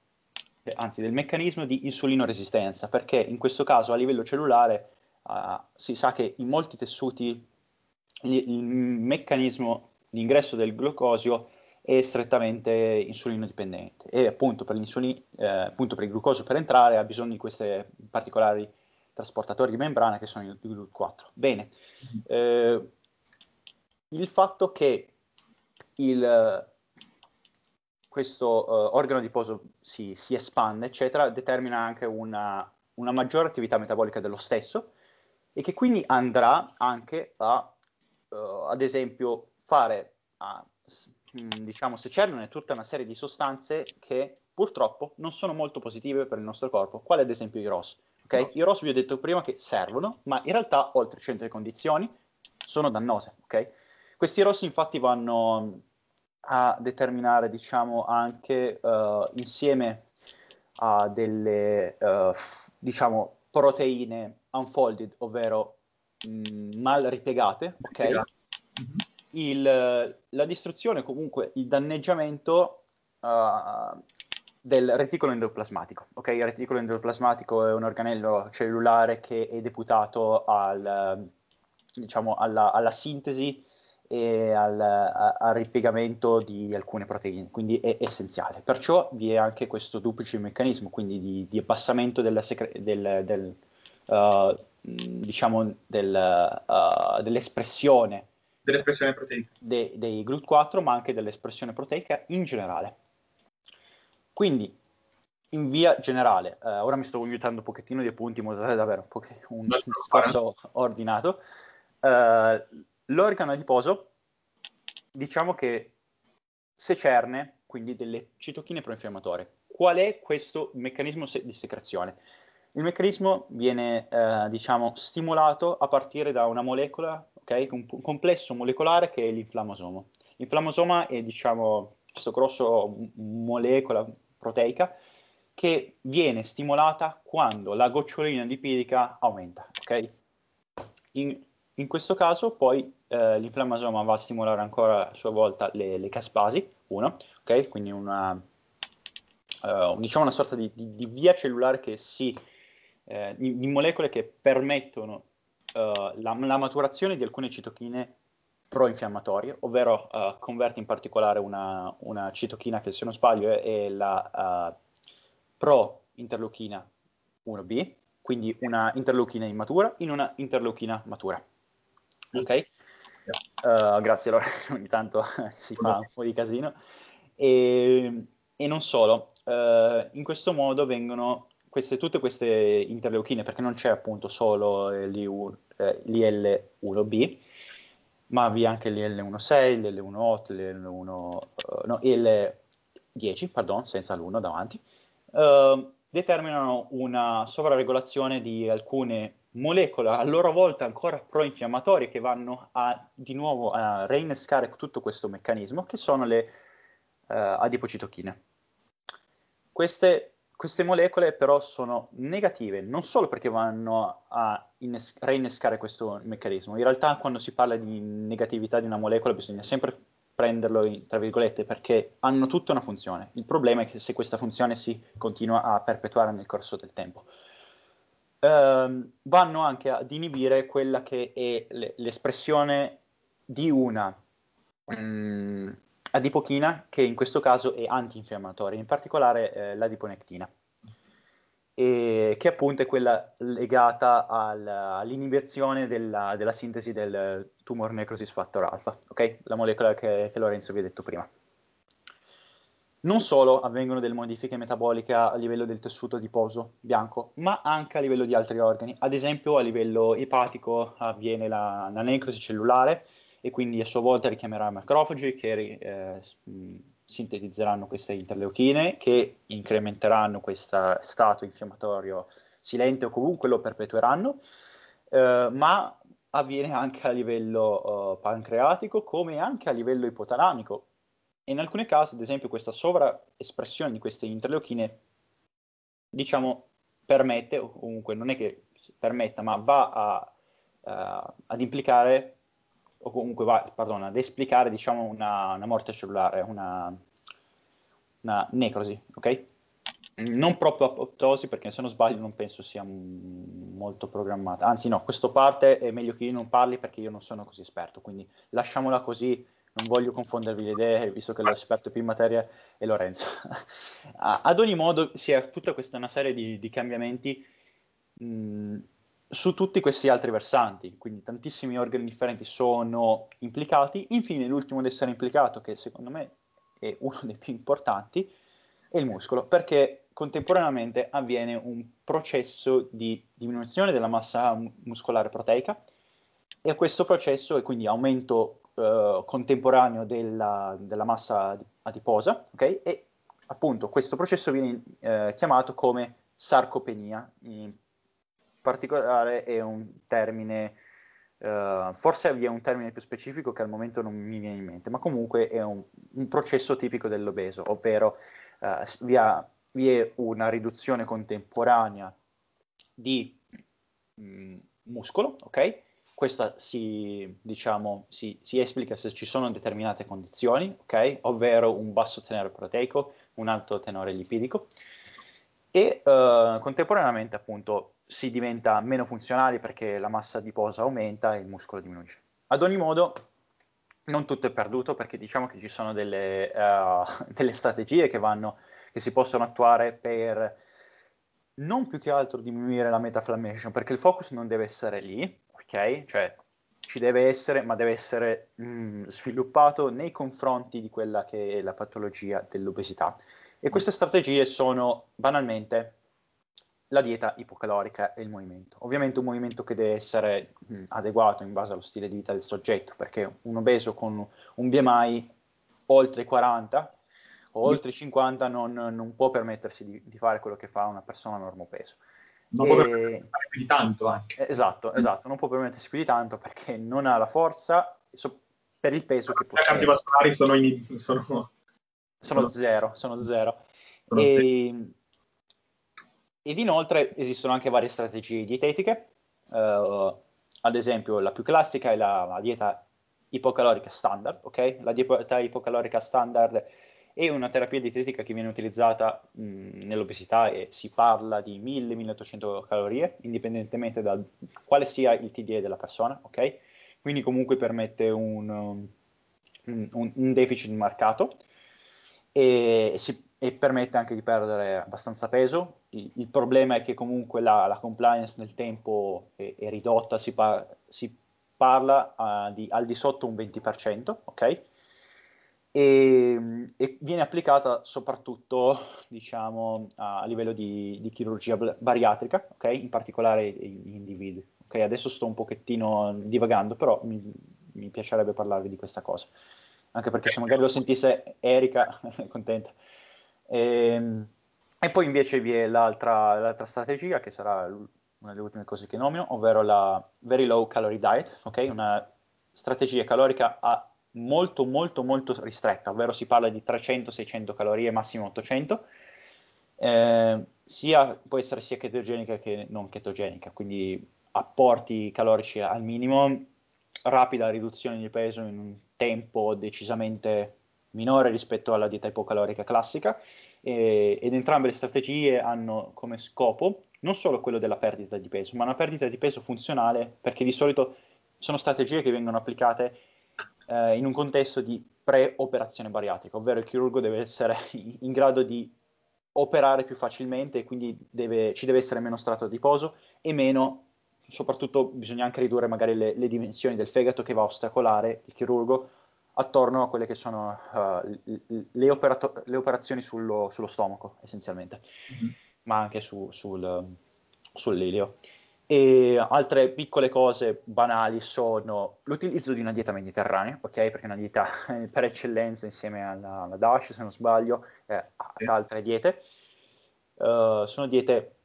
Speaker 3: eh, anzi del meccanismo di insulinoresistenza, perché in questo caso a livello cellulare uh, si sa che in molti tessuti il, il meccanismo di ingresso del glucosio è strettamente insulino dipendente e appunto per, eh, appunto per il glucosio per entrare ha bisogno di questi particolari trasportatori di membrana che sono il GLUT4. Bene, eh, il fatto che il, questo uh, organo adiposo si, si, espande, eccetera, determina anche una, una, maggiore attività metabolica dello stesso e che quindi andrà anche a, uh, ad esempio, fare, a, diciamo, secernere tutta una serie di sostanze che purtroppo non sono molto positive per il nostro corpo, quale ad esempio i ROS. Okay? No. I ROS vi ho detto prima che servono, ma in realtà oltre certe condizioni sono dannose. Okay? Questi ROS infatti vanno a determinare, diciamo, anche uh, insieme a delle, uh, diciamo, proteine unfolded, ovvero mh, mal ripiegate, ok? Mm-hmm. Il, la distruzione, comunque, il danneggiamento uh, del reticolo endoplasmatico. Ok, il reticolo endoplasmatico è un organello cellulare che è deputato al, diciamo, alla, alla sintesi e al, a, al ripiegamento di alcune proteine, quindi è essenziale. Perciò vi è anche questo duplice meccanismo, quindi di, di abbassamento secre- del, del, uh, diciamo del, uh, dell'espressione,
Speaker 1: dell'espressione proteica
Speaker 3: de, dei GLUT4, ma anche dell'espressione proteica in generale. Quindi, in via generale, uh, ora mi sto aiutando un pochettino di appunti in modo da avere un, un, un discorso ordinato. Uh, L'organo adiposo, diciamo che secerne quindi delle citochine proinfiammatorie. Qual è questo meccanismo se- di secrezione? Il meccanismo viene, eh, diciamo, stimolato a partire da una molecola, ok? Un, complesso molecolare che è l'inflammosoma. L'inflammosoma è, diciamo, questo grosso molecola proteica che viene stimolata quando la gocciolina lipidica aumenta, ok? In, in questo caso poi eh, l'inflammasoma va a stimolare ancora a sua volta le, le caspasi, uno, ok? Quindi una, uh, diciamo una sorta di, di, di, via cellulare che si, eh, di, molecole che permettono la, la, maturazione di alcune citochine pro-infiammatorie, ovvero uh, converte in particolare una, una, citochina che se non sbaglio è, è la pro-interleuchina 1b, quindi una interleuchina immatura in una interleuchina matura. Ok? Uh, grazie, allora (laughs) ogni tanto (laughs) si fa un po' di casino. E, e non solo, uh, in questo modo vengono queste, tutte queste interleuchine, perché non c'è appunto solo l'I1, eh, l'IL1B, ma vi è anche l'IL16, l'L18, l'L1, uh, no, il10, pardon, senza l'1 davanti, uh, determinano una sovraregolazione di alcune molecole a loro volta ancora pro-infiammatorie che vanno a, di nuovo a reinnescare tutto questo meccanismo, che sono le uh, adipocitochine. Queste, queste, molecole però sono negative, non solo perché vanno a innes- reinnescare questo meccanismo, in realtà quando si parla di negatività di una molecola bisogna sempre prenderlo in, tra virgolette perché hanno tutta una funzione. Il problema è che se questa funzione si continua a perpetuare nel corso del tempo ehm, vanno anche ad inibire quella che è le, l'espressione di una mm, adipochina che in questo caso è antinfiammatoria, in particolare eh, l'adiponectina, e che appunto è quella legata al, all'inibizione della, della, sintesi del tumor necrosis factor alpha, okay? la molecola che, che Lorenzo vi ha detto prima. Non solo avvengono delle modifiche metaboliche a livello del tessuto adiposo bianco, ma anche a livello di altri organi. Ad esempio, a livello epatico avviene la, la necrosi cellulare e quindi a sua volta richiamerà macrofagi che eh, sintetizzeranno queste interleuchine che incrementeranno questo stato infiammatorio silente o comunque lo perpetueranno, eh, ma avviene anche a livello uh, pancreatico come anche a livello ipotalamico. In alcuni casi, ad esempio, questa sovraespressione di queste interleuchine, diciamo, permette, o comunque non è che permetta, ma va a ad implicare, o comunque va, pardon, ad esplicare diciamo, una, una morte cellulare, una, una necrosi, ok? non proprio apoptosi perché se non sbaglio non penso sia molto programmata. Anzi no, questa parte è meglio che io non parli perché io non sono così esperto quindi lasciamola così. Non voglio confondervi le idee visto che l'esperto più in materia è Lorenzo. (laughs) Ad ogni modo si è tutta questa una serie di, di cambiamenti mh, su tutti questi altri versanti quindi tantissimi organi differenti sono implicati infine l'ultimo ad essere implicato che secondo me è uno dei più importanti è il muscolo perché contemporaneamente avviene un processo di diminuzione della massa muscolare proteica e questo processo e quindi aumento eh, contemporaneo della, della, massa adiposa, ok? E appunto questo processo viene eh, chiamato come sarcopenia, in particolare è un termine, eh, forse vi è un termine più specifico che al momento non mi viene in mente, ma comunque è un, un processo tipico dell'obeso, ovvero eh, vi ha vi è una riduzione contemporanea di mh, mm, muscolo, ok? Questa si, diciamo, si, si, esplica se ci sono determinate condizioni, ok? Ovvero un basso tenore proteico, un alto tenore lipidico e uh, contemporaneamente appunto si diventa meno funzionali perché la massa adiposa aumenta e il muscolo diminuisce. Ad ogni modo, non tutto è perduto perché diciamo che ci sono delle, uh, (laughs) delle strategie che vanno che si possono attuare per non più che altro diminuire la metaflammation, perché il focus non deve essere lì, ok? Cioè ci deve essere, ma deve essere mh, mm, sviluppato nei confronti di quella che è la patologia dell'obesità. E queste strategie sono banalmente la dieta ipocalorica e il movimento. Ovviamente un movimento che deve essere mh, mm, adeguato in base allo stile di vita del soggetto, perché un obeso con un BMI oltre 40 oltre i 50 non, non può permettersi di, di, fare quello che fa una persona normopeso.
Speaker 1: Non e... può permettersi più di tanto anche.
Speaker 3: Esatto, esatto, non può permettersi più di tanto perché non ha la forza so, per il peso che possiede. I
Speaker 1: cardiovascolari sono, in, sono...
Speaker 3: sono zero, sono zero. Sono e... Ed inoltre esistono anche varie strategie dietetiche, uh, ad esempio la più classica è la, la dieta ipocalorica standard, ok? La dieta ipocalorica standard è una terapia dietetica che viene utilizzata mh, nell'obesità e si parla di 1000-1800 calorie, indipendentemente da quale sia il TDE della persona, ok? Quindi comunque permette un, um, un, un deficit marcato e, si, e, permette anche di perdere abbastanza peso. Il, il problema è che comunque la, la compliance nel tempo è, è ridotta, si, par, si parla uh, di, al di sotto un 20%, ok? e, e viene applicata soprattutto diciamo, a, a livello di, di, chirurgia bariatrica, okay? in particolare in individui. Okay? Adesso sto un pochettino divagando, però mi, mi piacerebbe parlarvi di questa cosa, anche perché se magari lo sentisse Erika è (laughs) contenta. E, ehm, e, poi invece vi è l'altra, l'altra strategia, che sarà una delle ultime cose che nomino, ovvero la Very Low Calorie Diet, okay? una strategia calorica a molto molto molto ristretta, ovvero si parla di 300-600 calorie, massimo 800, eh, sia, può essere sia chetogenica che non chetogenica, quindi apporti calorici al minimo, rapida riduzione di peso in un tempo decisamente minore rispetto alla dieta ipocalorica classica eh, ed entrambe le strategie hanno come scopo non solo quello della perdita di peso, ma una perdita di peso funzionale perché di solito sono strategie che vengono applicate eh, in un contesto di pre-operazione bariatrica, ovvero il chirurgo deve essere (laughs) in grado di operare più facilmente e quindi deve, ci deve essere meno strato di riposo e meno, soprattutto bisogna anche ridurre magari le, le, dimensioni del fegato che va a ostacolare il chirurgo attorno a quelle che sono uh, le, operato- le, operazioni sullo, sullo, stomaco essenzialmente, mm-hmm. ma anche su, sul, sull'ilio. E altre piccole cose banali sono l'utilizzo di una dieta mediterranea, ok? Perché è una dieta (laughs) per eccellenza insieme alla, alla DASH, se non sbaglio, eh, ad altre diete. Uh, sono diete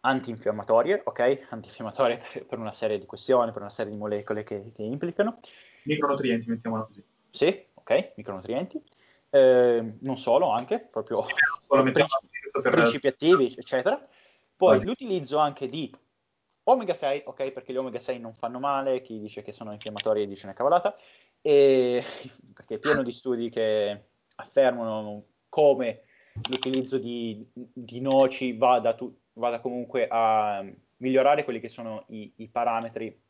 Speaker 3: antinfiammatorie, ok? Antinfiammatorie per, (laughs) per, una serie di questioni, per una serie di molecole che, che implicano.
Speaker 1: Micronutrienti, mettiamola così.
Speaker 3: Sì, ok, micronutrienti. Eh, non solo, anche, proprio principi, principi attivi, eccetera. Poi l'utilizzo anche di omega 6, ok, perché gli omega 6 non fanno male, chi dice che sono infiammatori dice una cavolata, e, (laughs) perché è pieno di studi che affermano come l'utilizzo di, di noci vada, tu, vada, comunque a migliorare quelli che sono i, i parametri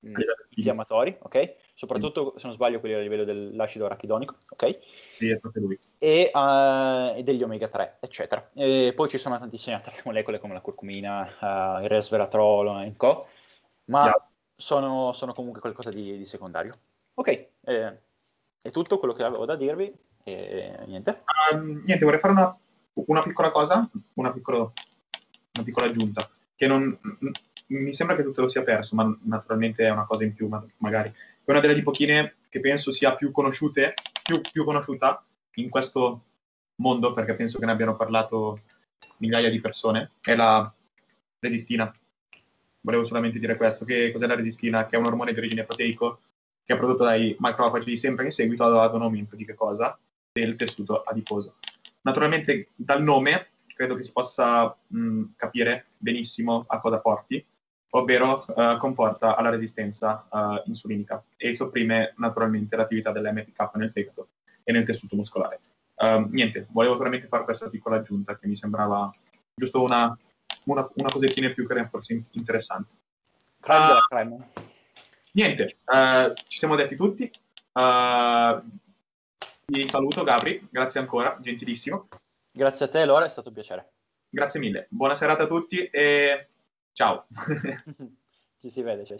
Speaker 3: mh, infiammatori, ok? Soprattutto, se non sbaglio, quelli a livello dell'acido arachidonico, ok?
Speaker 1: Sì, è proprio lui.
Speaker 3: E, uh, e degli omega 3, eccetera. E poi ci sono tantissime altre (laughs) molecole come la curcumina, uh, il resveratrolo e co, ma yeah. sono, sono, comunque qualcosa di, di secondario. Ok, eh, è tutto quello che avevo da dirvi e niente.
Speaker 1: Um, niente, vorrei fare una, una piccola cosa, una, piccolo, una piccola aggiunta, che non, mi sembra che tutto lo sia perso, ma naturalmente è una cosa in più, ma magari. È una delle dipochine che penso sia più conosciute, più, più conosciuta in questo mondo, perché penso che ne abbiano parlato migliaia di persone, è la resistina. Volevo solamente dire questo, che cos'è la resistina? Che è un ormone di origine proteico che è prodotto dai macrofagi, sempre in seguito ad un aumento di che cosa? Del tessuto adiposo. Naturalmente dal nome credo che si possa mh, capire benissimo a cosa porti, ovvero uh, comporta alla resistenza uh, insulinica e sopprime naturalmente l'attività dell'MPK nel fegato e nel tessuto muscolare. Uh, niente, volevo solamente fare questa piccola aggiunta che mi sembrava giusto una, una, una cosettina in più che era forse interessante. Uh, niente, ci siamo detti tutti. vi saluto Gabri, grazie ancora, gentilissimo.
Speaker 3: Grazie a te Lora, è stato un piacere.
Speaker 1: Grazie mille, buona serata a tutti e ciao. (laughs)
Speaker 3: Ci si vede, ciao.